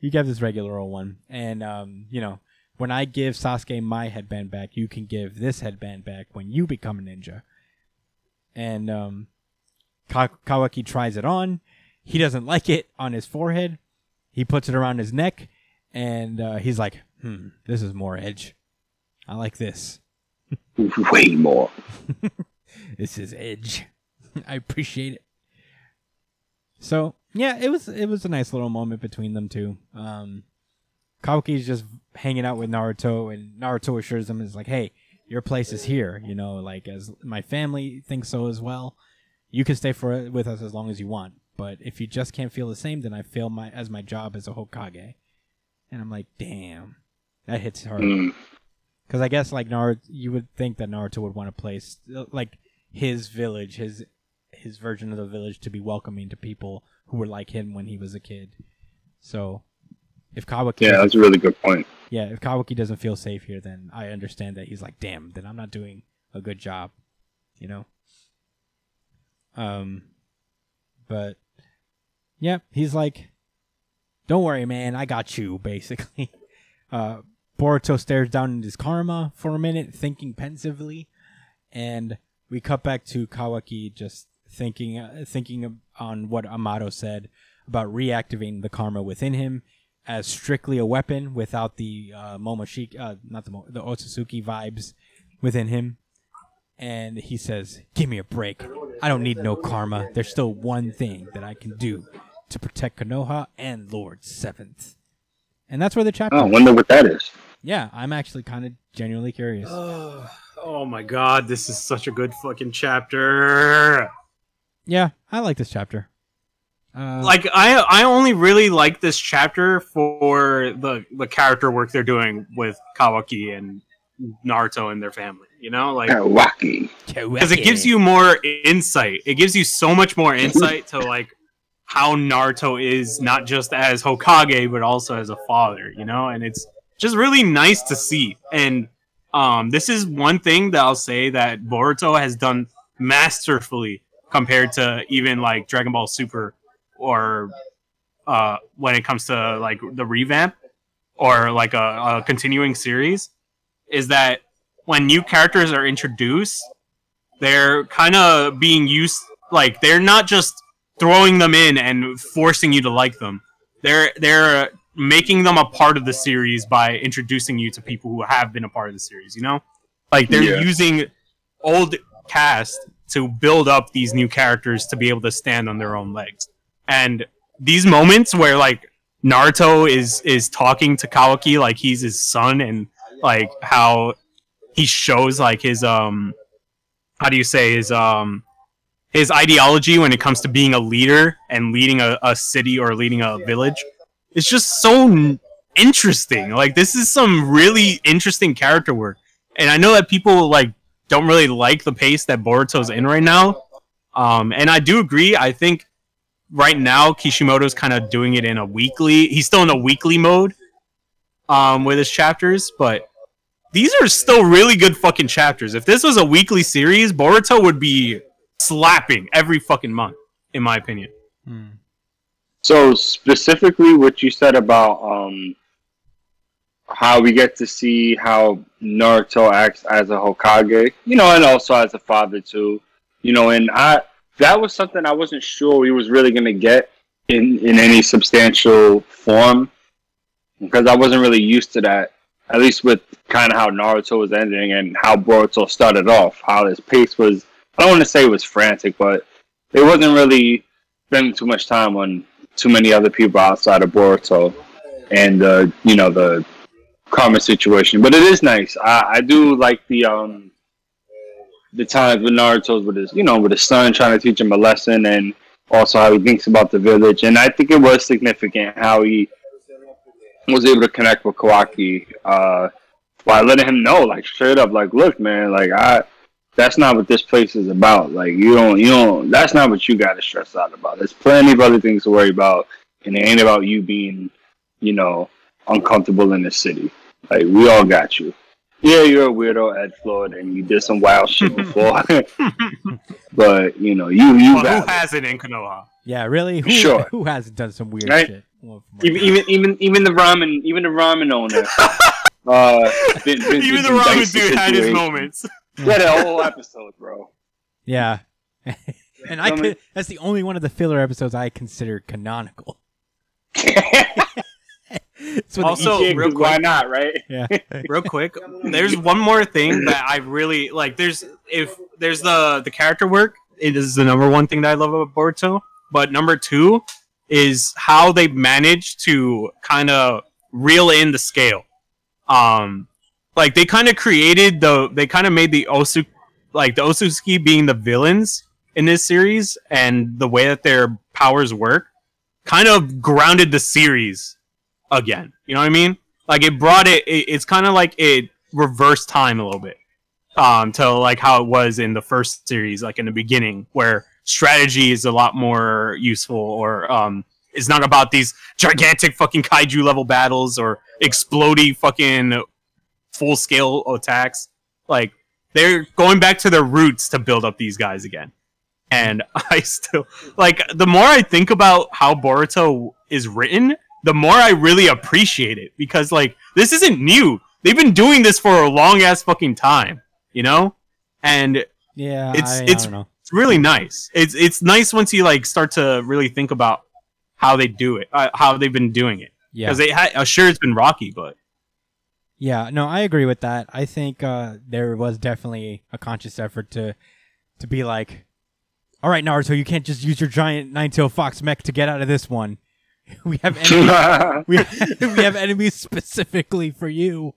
you can have this regular old one, and um, you know, when I give Sasuke my headband back, you can give this headband back when you become a ninja. And um, Ka- Kawaki tries it on. He doesn't like it on his forehead. He puts it around his neck, and uh, he's like, "Hmm, this is more edge. I like this." way more. this is edge. I appreciate it. So yeah, it was it was a nice little moment between them two. Um, Kawaki's just hanging out with Naruto, and Naruto assures him is like, "Hey, your place is here. You know, like as my family thinks so as well. You can stay for with us as long as you want. But if you just can't feel the same, then I fail my as my job as a Hokage." And I'm like, "Damn, that hits hard." Mm. Because I guess like Naruto, you would think that Naruto would want to place like his village, his his version of the village, to be welcoming to people who were like him when he was a kid. So if Kawaki, Yeah, that's a really good point. yeah, if Kawaki doesn't feel safe here, then I understand that he's like, damn, then I'm not doing a good job, you know. Um, but yeah, he's like, don't worry, man, I got you. Basically, uh, Boruto stares down at his karma for a minute, thinking pensively, and we cut back to Kawaki just thinking, uh, thinking on what Amado said about reactivating the karma within him as strictly a weapon without the uh, Momoshiki, uh, not the Mo- the Otsutsuki vibes within him. And he says, "Give me a break. I don't need no karma. There's still one thing that I can do to protect Konoha and Lord Seventh." And that's where the chapter. Oh, I wonder what that is. Yeah, I'm actually kind of genuinely curious. Oh my god, this is such a good fucking chapter. Yeah, I like this chapter. Uh, Like I I only really like this chapter for the the character work they're doing with Kawaki and Naruto and their family. You know, like Kawaki. because it gives you more insight. It gives you so much more insight to like how Naruto is not just as Hokage but also as a father, you know? And it's just really nice to see. And um this is one thing that I'll say that Boruto has done masterfully compared to even like Dragon Ball Super or uh when it comes to like the revamp or like a, a continuing series is that when new characters are introduced they're kind of being used like they're not just throwing them in and forcing you to like them. They're they're making them a part of the series by introducing you to people who have been a part of the series you know? Like they're Yeah. using old cast to build up these new characters to be able to stand on their own legs and these moments where like Naruto is is talking to Kawaki like he's his son and like how he shows like his um how do you say his um his ideology when it comes to being a leader and leading a, a city or leading a village. It's just so n- interesting. Like this is some really interesting character work. And i know that people like don't really like the pace that boruto's in right now. Um and i do agree. I think right now kishimoto's kind of doing it in a weekly he's still in a weekly mode um with his chapters but these are still really good fucking chapters. If this was a weekly series, Boruto would be slapping every fucking month, in my opinion. hmm. So specifically, what you said about um, how we get to see how Naruto acts as a Hokage, you know, and also as a father too, you know, and I that was something I wasn't sure he was really gonna get in in any substantial form because I wasn't really used to that. At least with kind of how Naruto was ending and how Boruto started off, how his pace was. I don't want to say it was frantic, but it wasn't really spending too much time on too many other people outside of Boruto and uh, you know the karma situation. But it is nice. I, I do like the um the times with Naruto's with his, you know, with his son trying to teach him a lesson, and also how he thinks about the village. And I think it was significant how he was able to connect with Kawaki uh, by letting him know, like straight up, like, look, man, like I, that's not what this place is about. Like you don't, you don't. That's not what you got to stress out about. There's plenty of other things to worry about, and it ain't about you being, you know, uncomfortable in the city. Like we all got you. Yeah, you're a weirdo, Ed Floyd, and you did some wild shit before. but you know, you you Well, who has it in Konoha? Yeah, really? Who, Sure. who hasn't done some weird Right? shit? Well, even even even even the ramen even the ramen owner. uh, been, been, Even been the through ramen dicey dude had his moments. Yeah, the whole episode, bro. Yeah. and I could, that's the only one of the filler episodes I consider canonical. It's Also, eat- Yeah, real 'cause why not, right? yeah. real quick there's one more thing that i really like there's if there's the the character work it is the number one thing that i love about boruto but number two is how they managed to kind of reel in the scale um like they kind of created the they kind of made the osu like the Otsutsuki being the villains in this series and the way that their powers work kind of grounded the series again. You know what i mean? Like it brought it, it it's kind of like it reversed time a little bit um to like how it was in the first series like in the beginning where strategy is a lot more useful or um it's not about these gigantic fucking kaiju level battles or exploding fucking full scale attacks. Like they're going back to their roots to build up these guys again. And i still like the more i think about how boruto is written the more I really appreciate it because like this isn't new. They've been doing this for a long ass fucking time, you know? And Yeah. It's- I, it's- I don't know. it's really nice. It's it's nice once you like start to really think about how they do it, uh, how they've been doing it. Yeah. Because they had, uh, sure it's been rocky, but Yeah, no, I agree with that. I think uh, there was definitely a conscious effort to to be like, all right, Naruto, you can't just use your giant nine-tailed fox mech to get out of this one. We have enemies, we, we have enemies specifically for you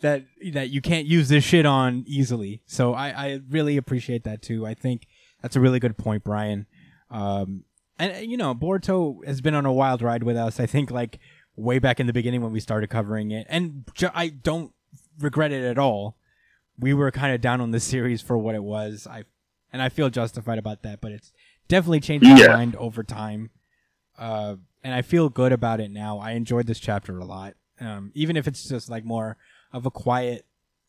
that that you can't use this shit on easily. So I, I really appreciate that too. I think that's a really good point, Brian. Um, and you know, Boruto has been on a wild ride with us. I think like way back in the beginning when we started covering it, and I don't regret it at all. We were kind of down on the series for what it was. I and I feel justified about that, but it's definitely changed my Yeah. mind over time. Uh, and I feel good about it now. I enjoyed this chapter a lot, um, even if it's just like more of a quiet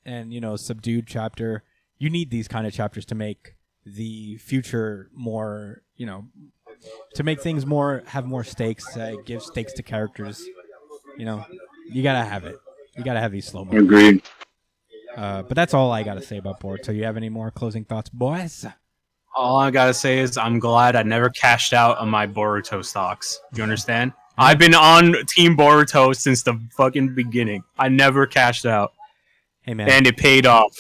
and you know subdued chapter. You need these kind of chapters to make the future more, you know, to make things more have more stakes. Uh, give stakes to characters. You know, you gotta have it. You gotta have these slow mo. Agreed. Uh, but that's all I gotta say about Boruto. You have any more closing thoughts, boys? All I gotta say is I'm glad I never cashed out on my Boruto stocks. You understand? I've been on Team Boruto since the fucking beginning. I never cashed out, Hey man, and it paid off.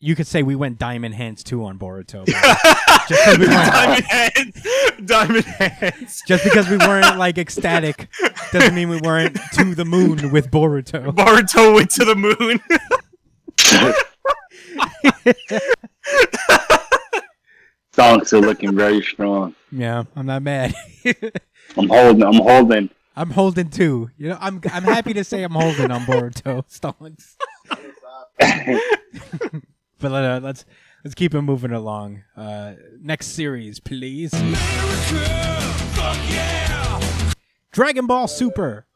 you could say we went diamond hands too on Boruto. but just we weren't Diamond hands, diamond hands. just because we weren't like ecstatic doesn't mean we weren't to the moon with Boruto. Boruto went to the moon. Stonks are looking very strong. Yeah, I'm not mad. I'm holding. I'm holding. I'm holding too. You know, I'm I'm happy to say I'm holding on Boruto Stonks. but uh, let's let's keep it moving along. Uh, next series, please. Dragon Ball Super.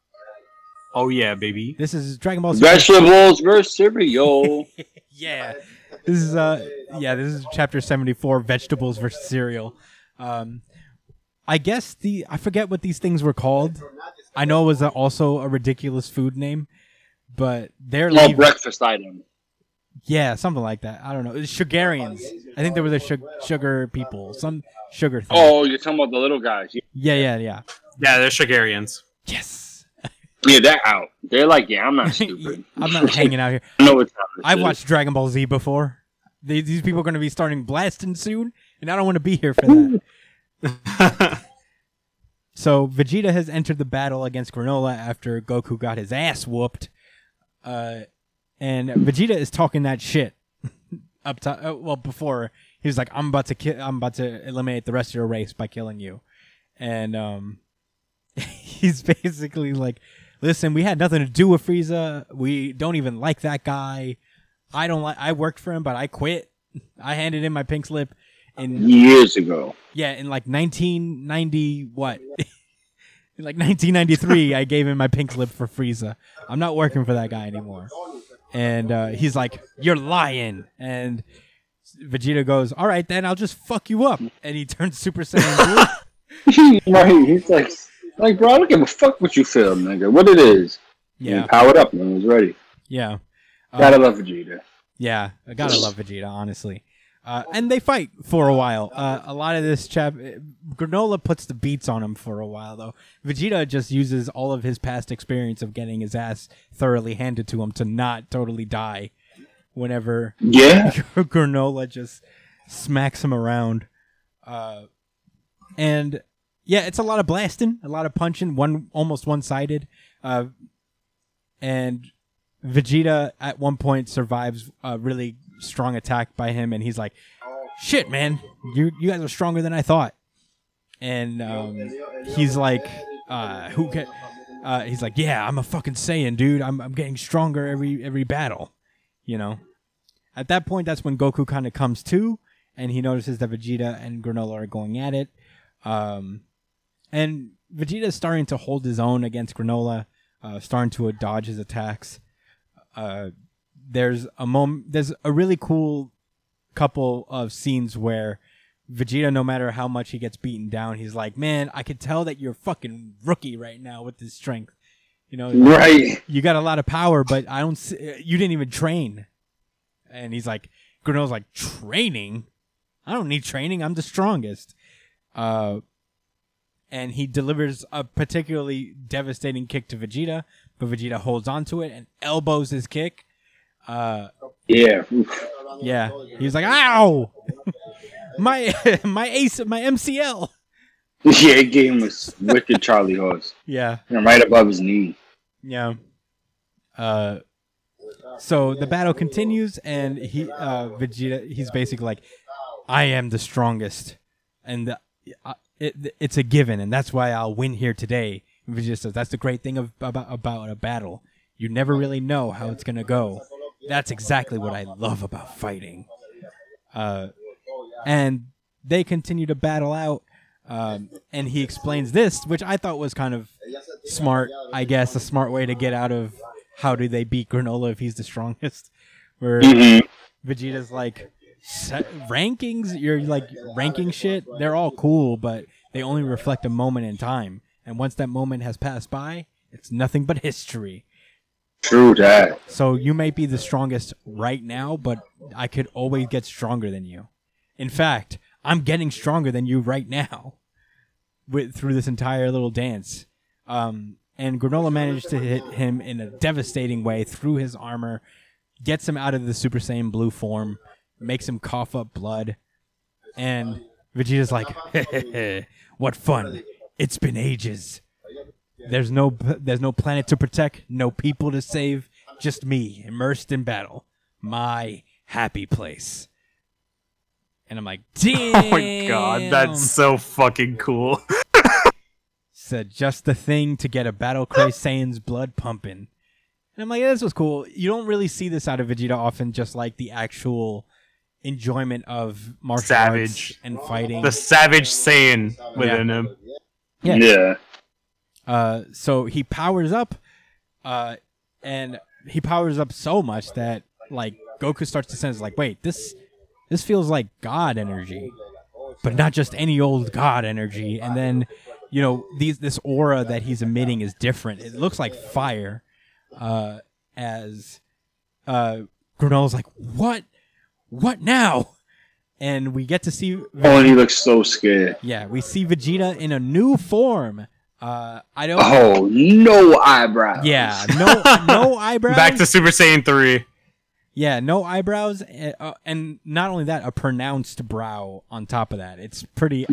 oh yeah, baby. This is Dragon Ball Super. Vegetables versus cereal. yeah. This is uh yeah, this is chapter 74 vegetables versus cereal. Um I guess the I forget what these things were called. I know it was a, also a ridiculous food name, but they're No leaving- breakfast item. Yeah, something like that. I don't know. It's Sugarians. I think they were the sug- sugar people. Some sugar thing. Oh, you're talking about the little guys. Yeah, yeah, yeah. Yeah, they're Shigarians. Yes. Yeah, they're out. They're like, yeah, I'm not stupid. I'm not hanging out here. I know what time I've is. watched Dragon Ball Z before. These, these people are going to be starting blasting soon, and I don't want to be here for that. so Vegeta has entered the battle against Granola after Goku got his ass whooped, uh, and Vegeta is talking that shit up to uh, well before he was like I'm about to ki- I'm about to eliminate the rest of your race by killing you, and um, he's basically like, listen, we had nothing to do with Frieza. We don't even like that guy. I don't like. I worked for him, but I quit. I handed in my pink slip, and Years ago. yeah, in like 1990, what? in like 1993, I gave him my pink slip for Frieza. I'm not working for that guy anymore. And uh, he's like, "You're lying." And Vegeta goes, "All right, then I'll just fuck you up." And he turns Super Saiyan blue. right. He's like, like, bro, I don't give a fuck what you feel, nigga. What it is. Yeah, powered up and was ready. yeah, Gotta love Vegeta. yeah. I gotta love Vegeta, honestly. Uh, and they fight for a while. Uh, a lot of this chap, Granola puts the beats on him for a while, though. Vegeta just uses all of his past experience of getting his ass thoroughly handed to him to not totally die. Whenever Yeah. Granola just smacks him around, uh, and yeah, it's a lot of blasting, a lot of punching, one almost one sided, uh, and Vegeta at one point survives a really strong attack by him, and he's like, "Shit, man, you you guys are stronger than I thought." And um, he's like, uh, "Who can?" Uh, he's like, "Yeah, I'm a fucking Saiyan, dude. I'm I'm getting stronger every every battle." You know. At that point, that's when Goku kind of comes to, and he notices that Vegeta and Granola are going at it. Um, and Vegeta is starting to hold his own against Granola, uh, starting to dodge his attacks. Uh, there's a moment. There's a really cool couple of scenes where Vegeta, no matter how much he gets beaten down, he's like, "Man, I could tell that you're fucking rookie right now with this strength. You know, Right. you got a lot of power, but I don't. See, you didn't even train." And he's like, Granola's like, "Training? I don't need training. I'm the strongest." Uh, and he delivers a particularly devastating kick to Vegeta, but Vegeta holds on to it and elbows his kick. Uh, Yeah. Yeah, he's like, "Ow, my my ace, my MCL." Yeah, it gave him a wicked Charlie horse. Yeah, And right above his knee. yeah. Uh, so the battle continues, and he, uh, Vegeta, he's basically like, "I am the strongest," and the, uh, it, it's a given, and that's why I'll win here today. Vegeta "That's the great thing of, about about a battle. You never really know how it's gonna go. That's exactly what I love about fighting." Uh, and they continue to battle out. Um, and he explains this, which I thought was kind of smart, I guess, a smart way to get out of how do they beat Granola if he's the strongest. Where Mhm. Vegeta's like, "Se- rankings, you're like ranking shit, they're all cool, but they only reflect a moment in time. And once that moment has passed by, it's nothing but history. True that. So you may be the strongest right now, but I could always get stronger than you. In fact, I'm getting stronger than you right now with through this entire little dance. Um, and Granola managed to hit him in a devastating way through his armor, gets him out of the Super Saiyan blue form, makes him cough up blood, and Vegeta's like, "What fun! It's been ages." There's no there's no planet to protect, no people to save, just me immersed in battle. My happy place. And I'm like, damn. Oh my god, that's so fucking cool. said just the thing to get a battle cry Saiyan's blood pumping. And I'm like, this was cool. You don't really see this out of Vegeta often, just like the actual enjoyment of martial Savage. arts and fighting. the savage Saiyan within him. Yeah. Yeah. Uh, so he powers up, uh, and he powers up so much that like Goku starts to sense like, wait, this this feels like God energy, but not just any old God energy. And then, you know, these this aura that he's emitting is different. It looks like fire. Uh, as uh, Granola's like, what, what now? And we get to see Oh, and he looks so scared. yeah, we see Vegeta in a new form. Uh, I don't. Oh, no eyebrows. Yeah, no, no eyebrows. Back to Super Saiyan 3. yeah, no eyebrows, uh, uh, and not only that, a pronounced brow on top of that. It's pretty.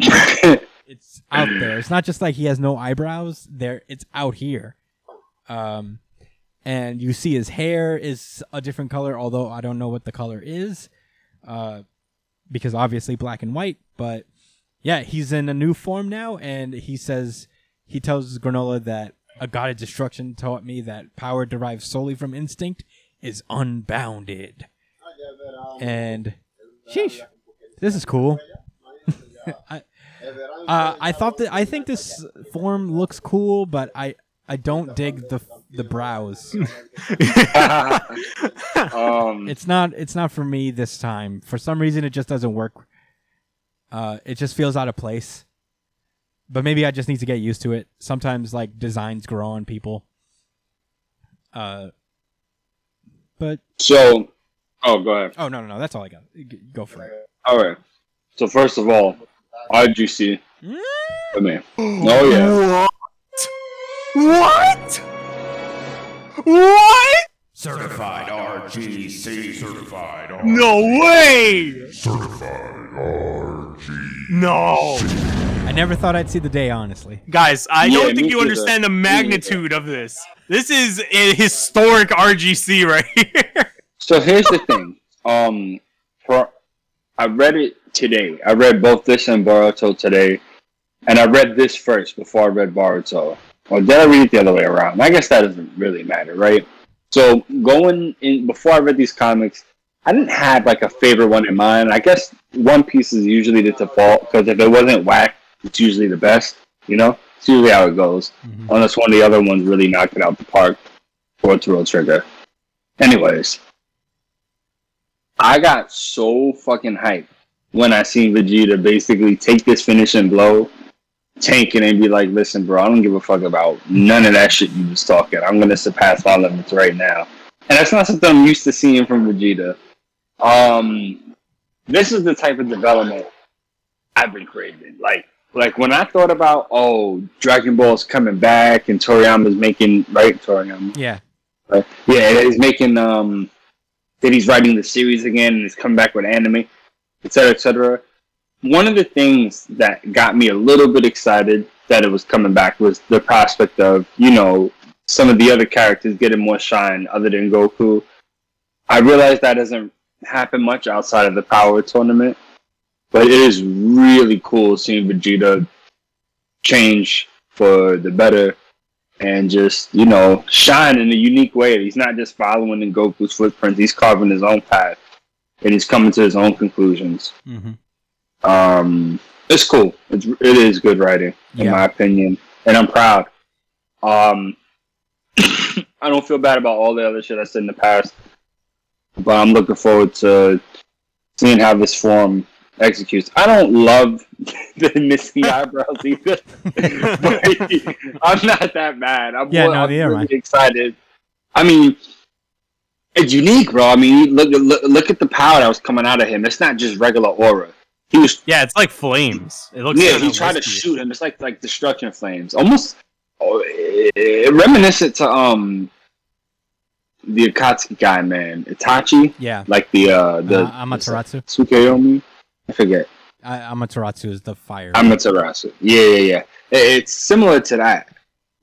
it's out there. It's not just like he has no eyebrows. There, it's out here. Um, and you see his hair is a different color, although I don't know what the color is. Uh, because obviously black and white. But yeah, he's in a new form now, and he says he tells Granola that a god of destruction taught me that power derived solely from instinct is unbounded. And sheesh, this is cool. I, uh, I thought that I think this form looks cool, but I I don't dig the the brows. um, It's not it's not for me this time. For some reason, it just doesn't work. Uh, it just feels out of place. But maybe I just need to get used to it. Sometimes like designs grow on people. Uh, but so, oh, go ahead. oh no no no, that's all I got. Go for it. All right. So first of all, RGC. Come here. Oh yeah. What? What? Certified RGC. Certified RGC. No way! Certified RGC. No. I never thought I'd see the day, honestly. Guys, I Yeah, don't think you neither. understand the magnitude of this. This is a historic RGC right here. So here's the thing. Um, for I read it today. I read both this and Boruto today, and I read this first before I read Boruto. Or did I read it the other way around? I guess that doesn't really matter, right? So going in before I read these comics, I didn't have like a favorite one in mind. I guess One Piece is usually the default because if it wasn't whack, it's usually the best. You know, it's usually how it goes. Mhm. Unless one of the other ones really knocked it out the park for it to roll trigger. Anyways, I got so fucking hyped when I seen Vegeta basically take this finishing blow, tank it, and be like, "Listen, bro, I don't give a fuck about none of that shit you was talking. I'm gonna surpass my limits right now." And that's not something I'm used to seeing from Vegeta. Um, this is the type of development I've been craving. Like, like when I thought about, oh, Dragon Ball's coming back and Toriyama's making right Toriyama. Yeah. Right? Yeah, he's making um that he's writing the series again and he's coming back with anime, etc. cetera, et cetera. One of the things that got me a little bit excited that it was coming back was the prospect of, you know, some of the other characters getting more shine other than Goku. I realize that doesn't happen much outside of the power tournament, but it is really cool seeing Vegeta change for the better and just you know shine in a unique way. He's not just following in Goku's footprints; he's carving his own path, and he's coming to his own conclusions. hmm Um, it's cool. It's it is good writing, in Yeah. my opinion, and I'm proud. Um, I don't feel bad about all the other shit I said in the past, but I'm looking forward to seeing how this form executes. I don't love the missing eyebrows either, but I'm not that bad. I'm, Yeah, more- no, I'm really excited. I mean, it's unique, bro. I mean, look, look, look at the power that was coming out of him. It's not just regular aura. He was Yeah, it's like flames. It looks yeah, he tried to shoot him. It's like like destruction flames, almost oh, eh, reminiscent to um the Akatsuki guy, man, Itachi, Yeah. like the uh the Uh, Amaterasu. Tsukuyomi. I forget I, Amaterasu is the fire. Amaterasu. Yeah, yeah, yeah. It- It's similar to that.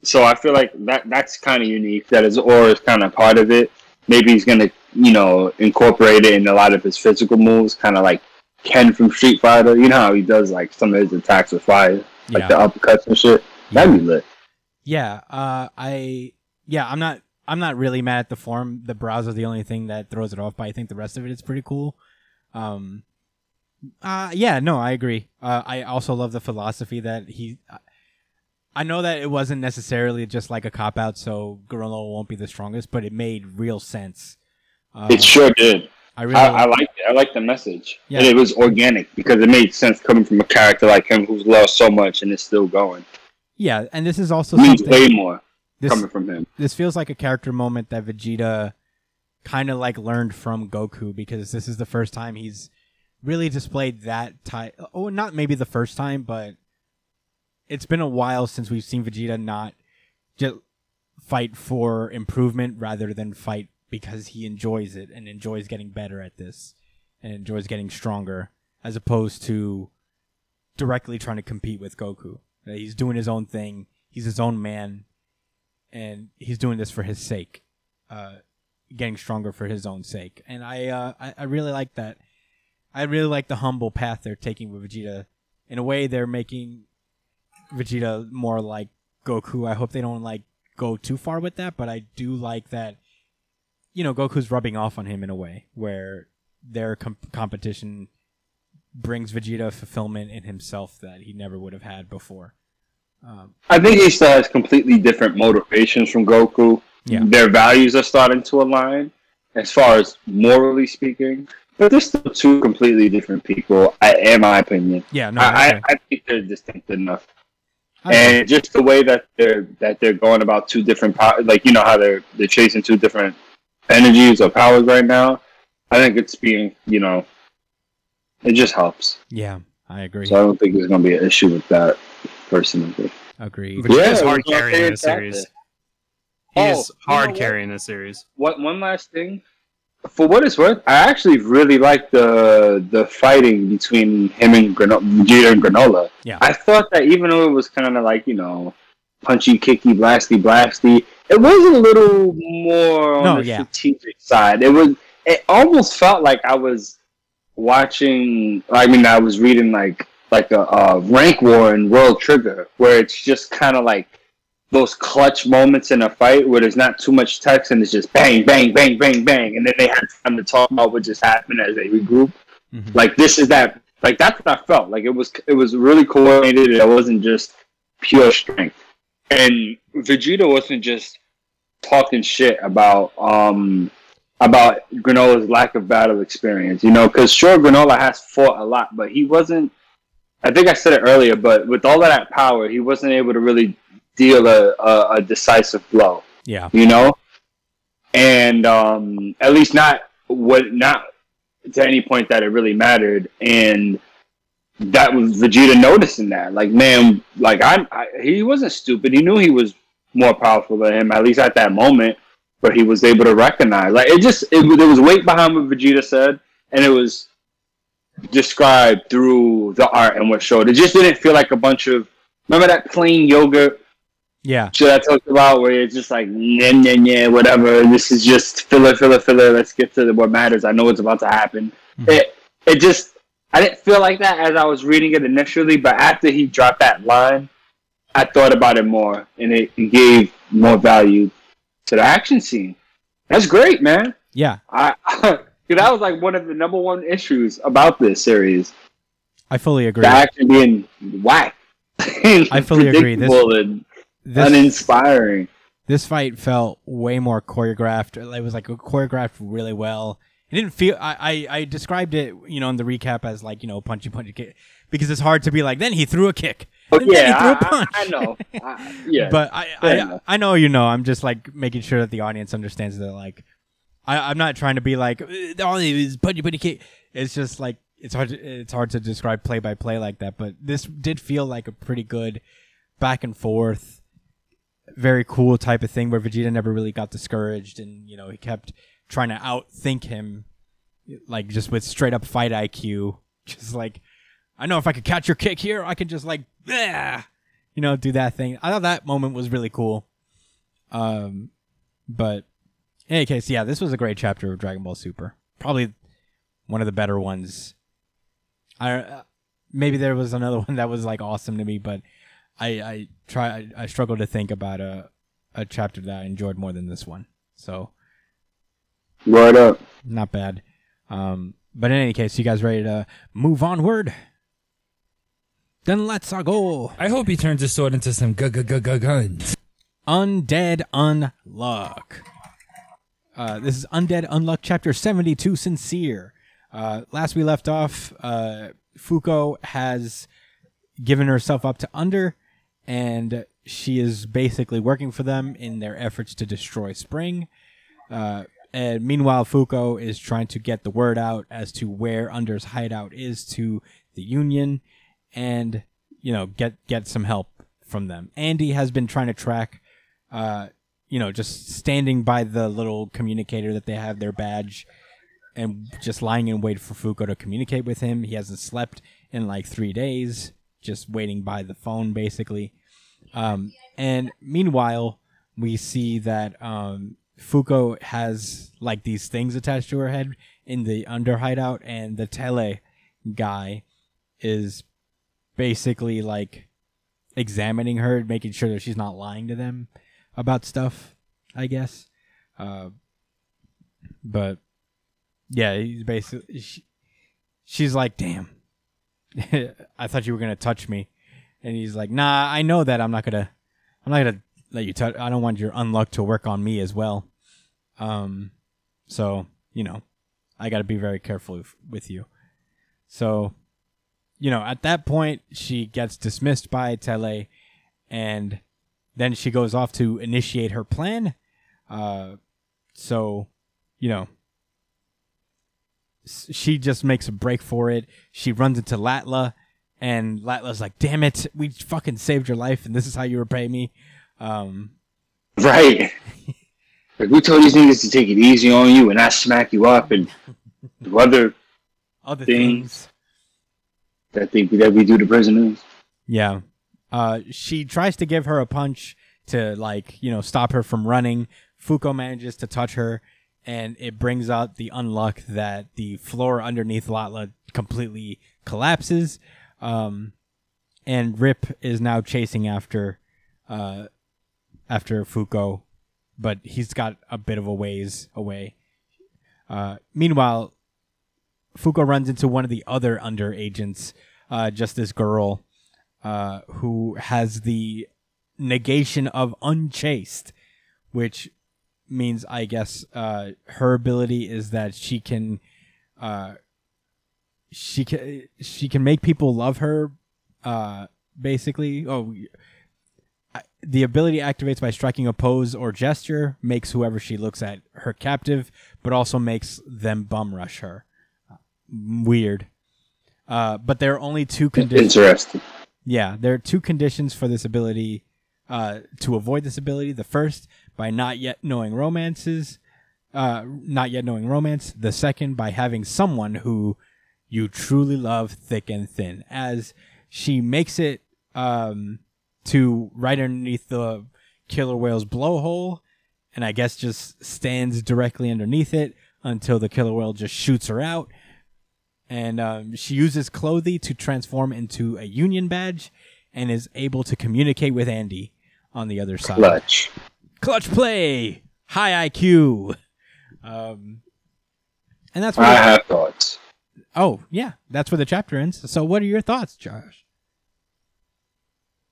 So I feel like that that's kind of unique. That his aura is kind of part of it. Maybe he's gonna you know incorporate it in a lot of his physical moves, kind of like Ken from Street Fighter. You know how he does like some of his attacks with fire, like yeah. the uppercuts and shit. That'd be lit. Yeah, uh, I yeah, I'm not I'm not really mad at the form. The brows are the only thing that throws it off, but I think the rest of it is pretty cool. Um, uh, yeah, no, I agree. Uh, I also love the philosophy that he. I know that it wasn't necessarily just like a cop out, so Granola won't be the strongest, but it made real sense. Uh, It sure did. I really, I, I like it. I like the message, Yeah. and it was organic because it made sense coming from a character like him who's lost so much and is still going. yeah, and this is also means way more This, coming from him. this feels like a character moment that Vegeta kind of like learned from Goku because this is the first time he's really displayed that type. Oh, not maybe the first time, but it's been a while since we've seen Vegeta not just fight for improvement rather than fight because he enjoys it and enjoys getting better at this and enjoys getting stronger as opposed to directly trying to compete with Goku. He's doing his own thing. He's his own man and he's doing this for his sake, uh, getting stronger for his own sake. And I, uh, I, I really like that. I really like the humble path they're taking with Vegeta. In a way, they're making Vegeta more like Goku. I hope they don't like go too far with that, but I do like that. You know, Goku's rubbing off on him in a way where their com- competition brings Vegeta fulfillment in himself that he never would have had before. Um, I think he still has completely different motivations from Goku. Yeah. Their values are starting to align as far as morally speaking. But they're still two completely different people, I, in my opinion. Yeah, no, I, I, I, I think they're distinct enough. And just the way that they're that they're going about two different like you know how they're they're chasing two different energies or powers right now. I think it's being you know, it just helps. yeah, I agree. So I don't think there's gonna be an issue with that personally. Agreed. Vegeta's Yeah, hard it was my carrying favorite this series. chapter. He Oh, is you know hard carrying this series. What one last thing? For what it's worth, I actually really like the the fighting between him and Grano- Vegeta and Granola. Yeah. I thought that even though it was kind of like you know, punchy, kicky, blasty, blasty, it was a little more on No, the yeah. strategic side. It was. It almost felt like I was watching. I mean, I was reading like like a, a rank war in World Trigger, where it's just kind of like those clutch moments in a fight where there's not too much text and it's just bang, bang, bang, bang, bang, and then they had time to talk about what just happened as they regroup. Mhm. Like this is that. Like that's what I felt. Like it was. It was really coordinated. It wasn't just pure strength. And Vegeta wasn't just talking shit about um about Granola's lack of battle experience. You know, because sure Granola has fought a lot, but he wasn't. I think I said it earlier, but with all of that power, he wasn't able to really deal a, a, a decisive blow. Yeah, You know, and um, at least not what not to any point that it really mattered. And that was Vegeta noticing that, like, man, like I'm, I, he wasn't stupid. He knew he was more powerful than him, at least at that moment. But he was able to recognize, like, it just it, there was weight behind what Vegeta said, and it was described through the art and what showed. It just didn't feel like a bunch of remember that plain yogurt yeah, shit I talked about where it's just like yeah, yeah, yeah, whatever. This is just filler, filler, filler. Let's get to what matters. I know what's about to happen. Mhm. It it just I didn't feel like that as I was reading it initially, but after he dropped that line, I thought about it more and it, it gave more value to the action scene. That's great, man. yeah. I that was like one of the number one issues about this series. I fully agree. The action being whack. I fully agree. This- and This uninspiring. this fight felt way more choreographed. It was like choreographed really well. It didn't feel. I, I I described it, you know, in the recap as like you know punchy punchy kick because it's hard to be like. Then he threw a kick. Oh, then yeah, he threw a I- I- punch. I, know. I, yeah, but I I. I know you know. I'm just like making sure that the audience understands that like I I'm not trying to be like "Uh, all it is punchy punchy kick. It's just like it's hard to, it's hard to describe play by play like that. But this did feel like a pretty good back and forth, very cool type of thing where Vegeta never really got discouraged and you know he kept trying to outthink him, like just with straight up fight IQ. Just like I know if I could catch your kick here, I could just like ah, you know, do that thing. I thought that moment was really cool. Um, but in any case, yeah, this was a great chapter of Dragon Ball Super. Probably one of the better ones. I uh, maybe there was another one that was like awesome to me, but I I try I, I struggle to think about a a chapter that I enjoyed more than this one. So Word up. not bad. Um, but in any case, you guys ready to move onward? Then let's uh, go. I hope he turns his sword into some gu- gu- gu- gu- guns. Undead Unluck. Uh, this is Undead Unluck Chapter 72 Sincere. Uh, last we left off, uh, Fuko has given herself up to Under, and she is basically working for them in their efforts to destroy Spring. Uh, and meanwhile, Fuko is trying to get the word out as to where Under's hideout is to the Union, and you know get get some help from them. Andy has been trying to track, uh, you know, just standing by the little communicator that they have their badge, and just lying in wait for Fuko to communicate with him. He hasn't slept in like three days, just waiting by the phone basically. Um, and meanwhile, we see that um, Fuko has like these things attached to her head in the under hideout, and the tele guy is basically like examining her, making sure that she's not lying to them about stuff. I guess. Uh, but yeah, he's basically she, she's like, "Damn, I thought you were gonna touch me," and he's like, "Nah, I know that I'm not gonna, I'm not gonna let you touch. I don't want your unluck to work on me as well." Um, so you know, I got to be very careful with, with you. So, you know, at that point, she gets dismissed by Tele, and then she goes off to initiate her plan. Uh, so, you know, she just makes a break for it. She runs into Latla, and Latla's like, "Damn it, we fucking saved your life, and this is how you repay me." Um, Right. like we told these niggas to take it easy on you and not smack you up and do other other Things. things. that they that we do to prisoners. Yeah. Uh, she tries to give her a punch to like you know stop her from running. Fuko manages to touch her, and it brings out the unluck that the floor underneath Latla completely collapses. Um, and Rip is now chasing after, uh, after Fuko, but he's got a bit of a ways away. Uh, meanwhile, Fuko runs into one of the other under agents, uh, just this girl, uh, who has the negation of unchaste, which means, I guess, uh, her ability is that she can, uh, she can she can make people love her, uh, basically. Oh, the ability activates by striking a pose or gesture, makes whoever she looks at her captive, but also makes them bum rush her. Weird. Uh, but there are only two conditions. Interesting. Yeah, there are two conditions for this ability uh, to avoid this ability. The first, by not yet knowing romances, uh, not yet knowing romance. The second, by having someone who you truly love thick and thin. As she makes it um, to right underneath the killer whale's blowhole, and I guess just stands directly underneath it until the killer whale just shoots her out and um, she uses Clothy to transform into a Union badge and is able to communicate with Andy on the other side. Clutch. Clutch play, high IQ. Um, and that's where I have thoughts. oh yeah, that's where the chapter ends. So what are your thoughts, Josh?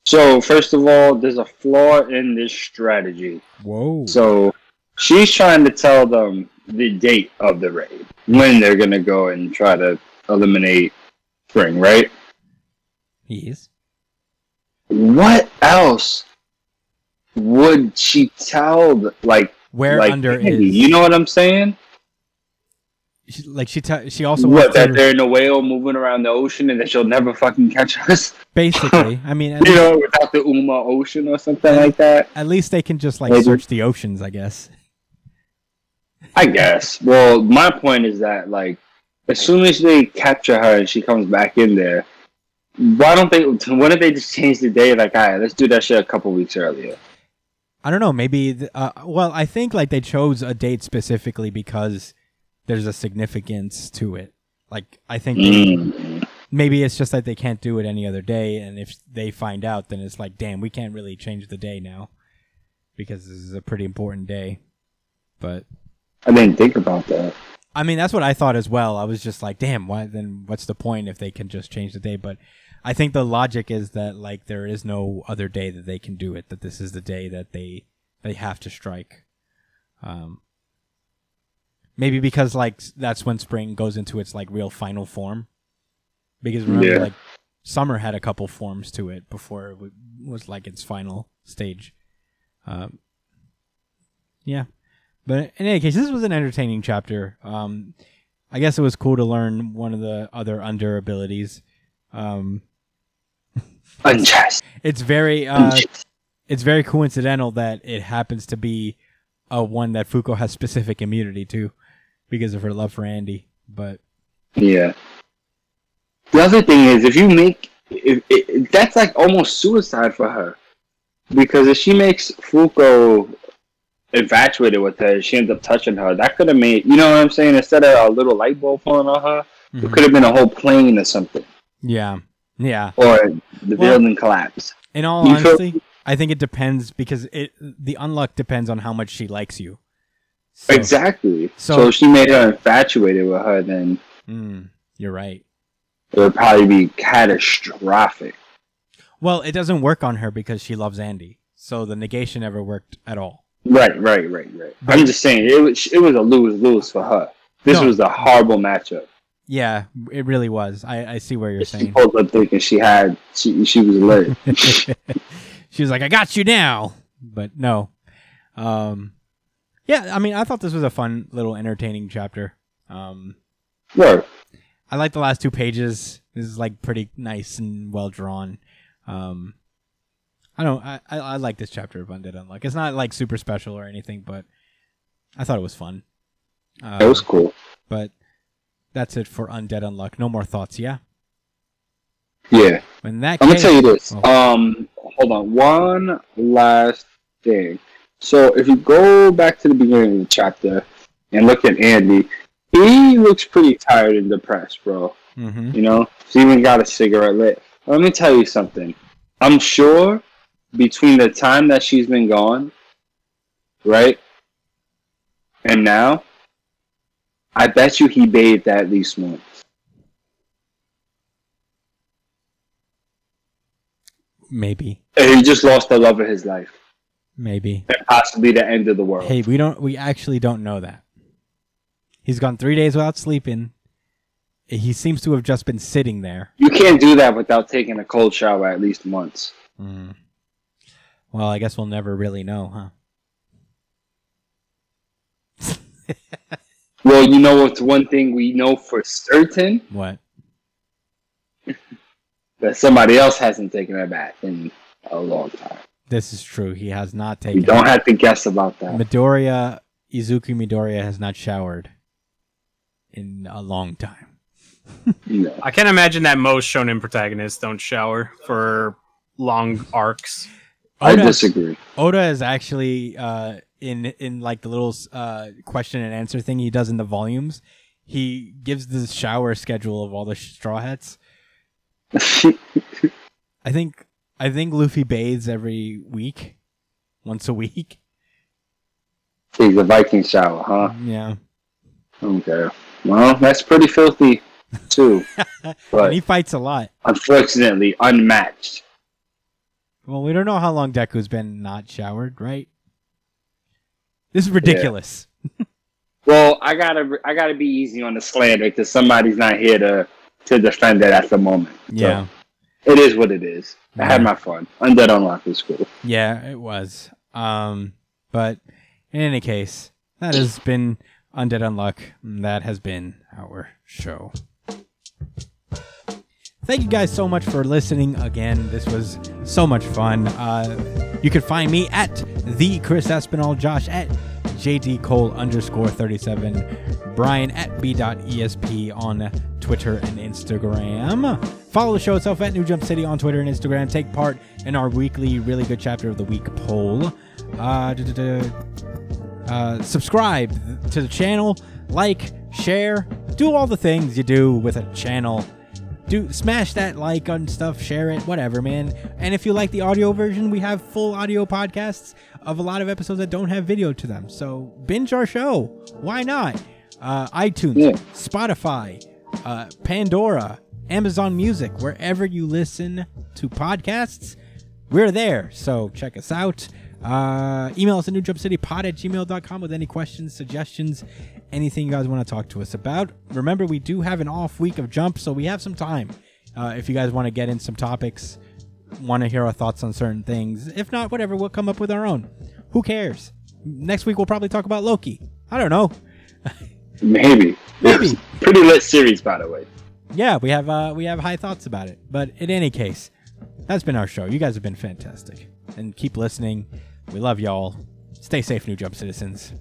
So first of all, there's a flaw in this strategy. Whoa. So she's trying to tell them the date of the raid when they're gonna go and try to eliminate Spring, right? Yes. What else would she tell? Like Where like under Andy, is you know what I'm saying? She, like she ta- she also What that to they're in a whale moving around the ocean and that she'll never fucking catch us. basically. I mean, you least, know, without the Uma Ocean or something like that. at least they can just like Maybe. search the oceans, I guess. I guess. Well, my point is that like as soon as they capture her and she comes back in there, why don't they? Why don't they just change the day? Like, all right, let's do that shit a couple weeks earlier. I don't know. Maybe. Uh, well, I think like they chose a date specifically because there's a significance to it. Like I think Mm. maybe it's just that they can't do it any other day, and if they find out, then it's like, damn, we can't really change the day now because this is a pretty important day. But I didn't think about that. I mean, that's what I thought as well. I was just like, damn, why then? What's the point if they can just change the day? But I think the logic is that like there is no other day that they can do it. That this is the day that they they have to strike. Um, maybe because like that's when spring goes into its like real final form. Because remember, Yeah. like summer had a couple forms to it before it was like its final stage. Um, yeah, but in any case, this was an entertaining chapter. Um, I guess it was cool to learn one of the other under abilities. Um, it's very uh, it's very coincidental that it happens to be a one that Fuko has specific immunity to because of her love for Andy. But Yeah. The other thing is, if you make, if, if, that's like almost suicide for her, because if she makes Fuko infatuated with her, she ends up touching her. That could have made, you know what I'm saying? Instead of a little light bulb falling on her, It mm-hmm. could have been a whole plane or something, Yeah. Yeah. or the Well- building collapsed. In all You feel- honesty, I think it depends because it the unluck depends on how much she likes you. So, exactly. so- So, she made her infatuated with her, then Mm, you're right. it would probably be catastrophic. Well, it doesn't work on her because she loves Andy. So the negation never worked at all. Right, right, right, right. But- I'm just saying it was it was a lose lose for her. This No. was a horrible matchup. Yeah, it really was. I, I see where you're She saying. She pulled up thinking she had she she was lit. she was like, "I got you now," but no. Um, yeah, I mean, I thought this was a fun little entertaining chapter. Um, Word. I like the last two pages. This is like pretty nice and well drawn. Um, I don't. I, I I like this chapter of Undead Unluck. It's not like super special or anything, but I thought it was fun. Um, That was cool. But that's it for Undead Unluck. No more thoughts. Yeah. Yeah. In that I'm gonna tell you this. Oh. Um, hold on. One last thing. So if you go back to the beginning of the chapter and look at Andy, he looks pretty tired and depressed, bro. hmm You know, he even got a cigarette lit. Let me tell you something. I'm sure between the time that she's been gone, right, and now, I bet you he bathed at least once. maybe, And he just lost the love of his life. Maybe. And possibly the end of the world. Hey, we don't. We actually don't know that. He's gone three days without sleeping. He seems to have just been sitting there. You can't do that without taking a cold shower at least once. Mm. Well, I guess we'll never really know, huh? Well, you know what's one thing we know for certain? What? That somebody else hasn't taken a bath in a long time. This is true. He has not taken. You don't have to guess about that. Midoriya Izuku Midoriya has not showered in a long time. No. I can't imagine that most shonen protagonists don't shower for long arcs. I disagree. Oda is actually uh, in in like the little uh, question and answer thing he does in the volumes. He gives the shower schedule of all the straw hats. I think I think Luffy bathes every week, once a week. He's a Viking shower, huh? Yeah, Okay. Well, that's pretty filthy, too. and but he fights a lot. unfortunately, unmatched. Well, we don't know how long Deku's been not showered, right? This is ridiculous. Well, I gotta, I gotta be easy on the slander because somebody's not here to to defend it at the moment. So, Yeah, it is what it is. I had my fun. Undead Unluck was cool. yeah, it was. Um, but in any case, that has been Undead Unluck. and That has been our show. Thank you guys so much for listening again. This was so much fun. Uh, you can find me at the Chris Espinal, Josh at JD Cole underscore 37, Brian at B.ESP on Twitter and Instagram. Follow the show itself at New Jump City on Twitter and Instagram. Take part in our weekly really good chapter of the week poll. Uh. Uh, subscribe to the channel, like, share, do all the things you do with a channel do smash that like on stuff, share it, whatever, man. And if you like the audio version, we have full audio podcasts of a lot of episodes that don't have video to them. So binge our show. Why not? Uh, iTunes, Yeah. Spotify, uh, Pandora, Amazon Music, wherever you listen to podcasts, we're there. So check us out. Uh, email us at newjumpcitypod at gmail.com with any questions, suggestions, anything you guys want to talk to us about. Remember, we do have an off week of jump, so we have some time. Uh, if you guys want to get in some topics, want to hear our thoughts on certain things. If not, whatever, we'll come up with our own. Who cares? Next week, we'll probably talk about Loki. I don't know. Maybe. Maybe. Pretty lit series, by the way. Yeah, we have uh, we have high thoughts about it. But in any case, that's been our show. You guys have been fantastic, and keep listening. We love y'all. Stay safe, New Jump citizens.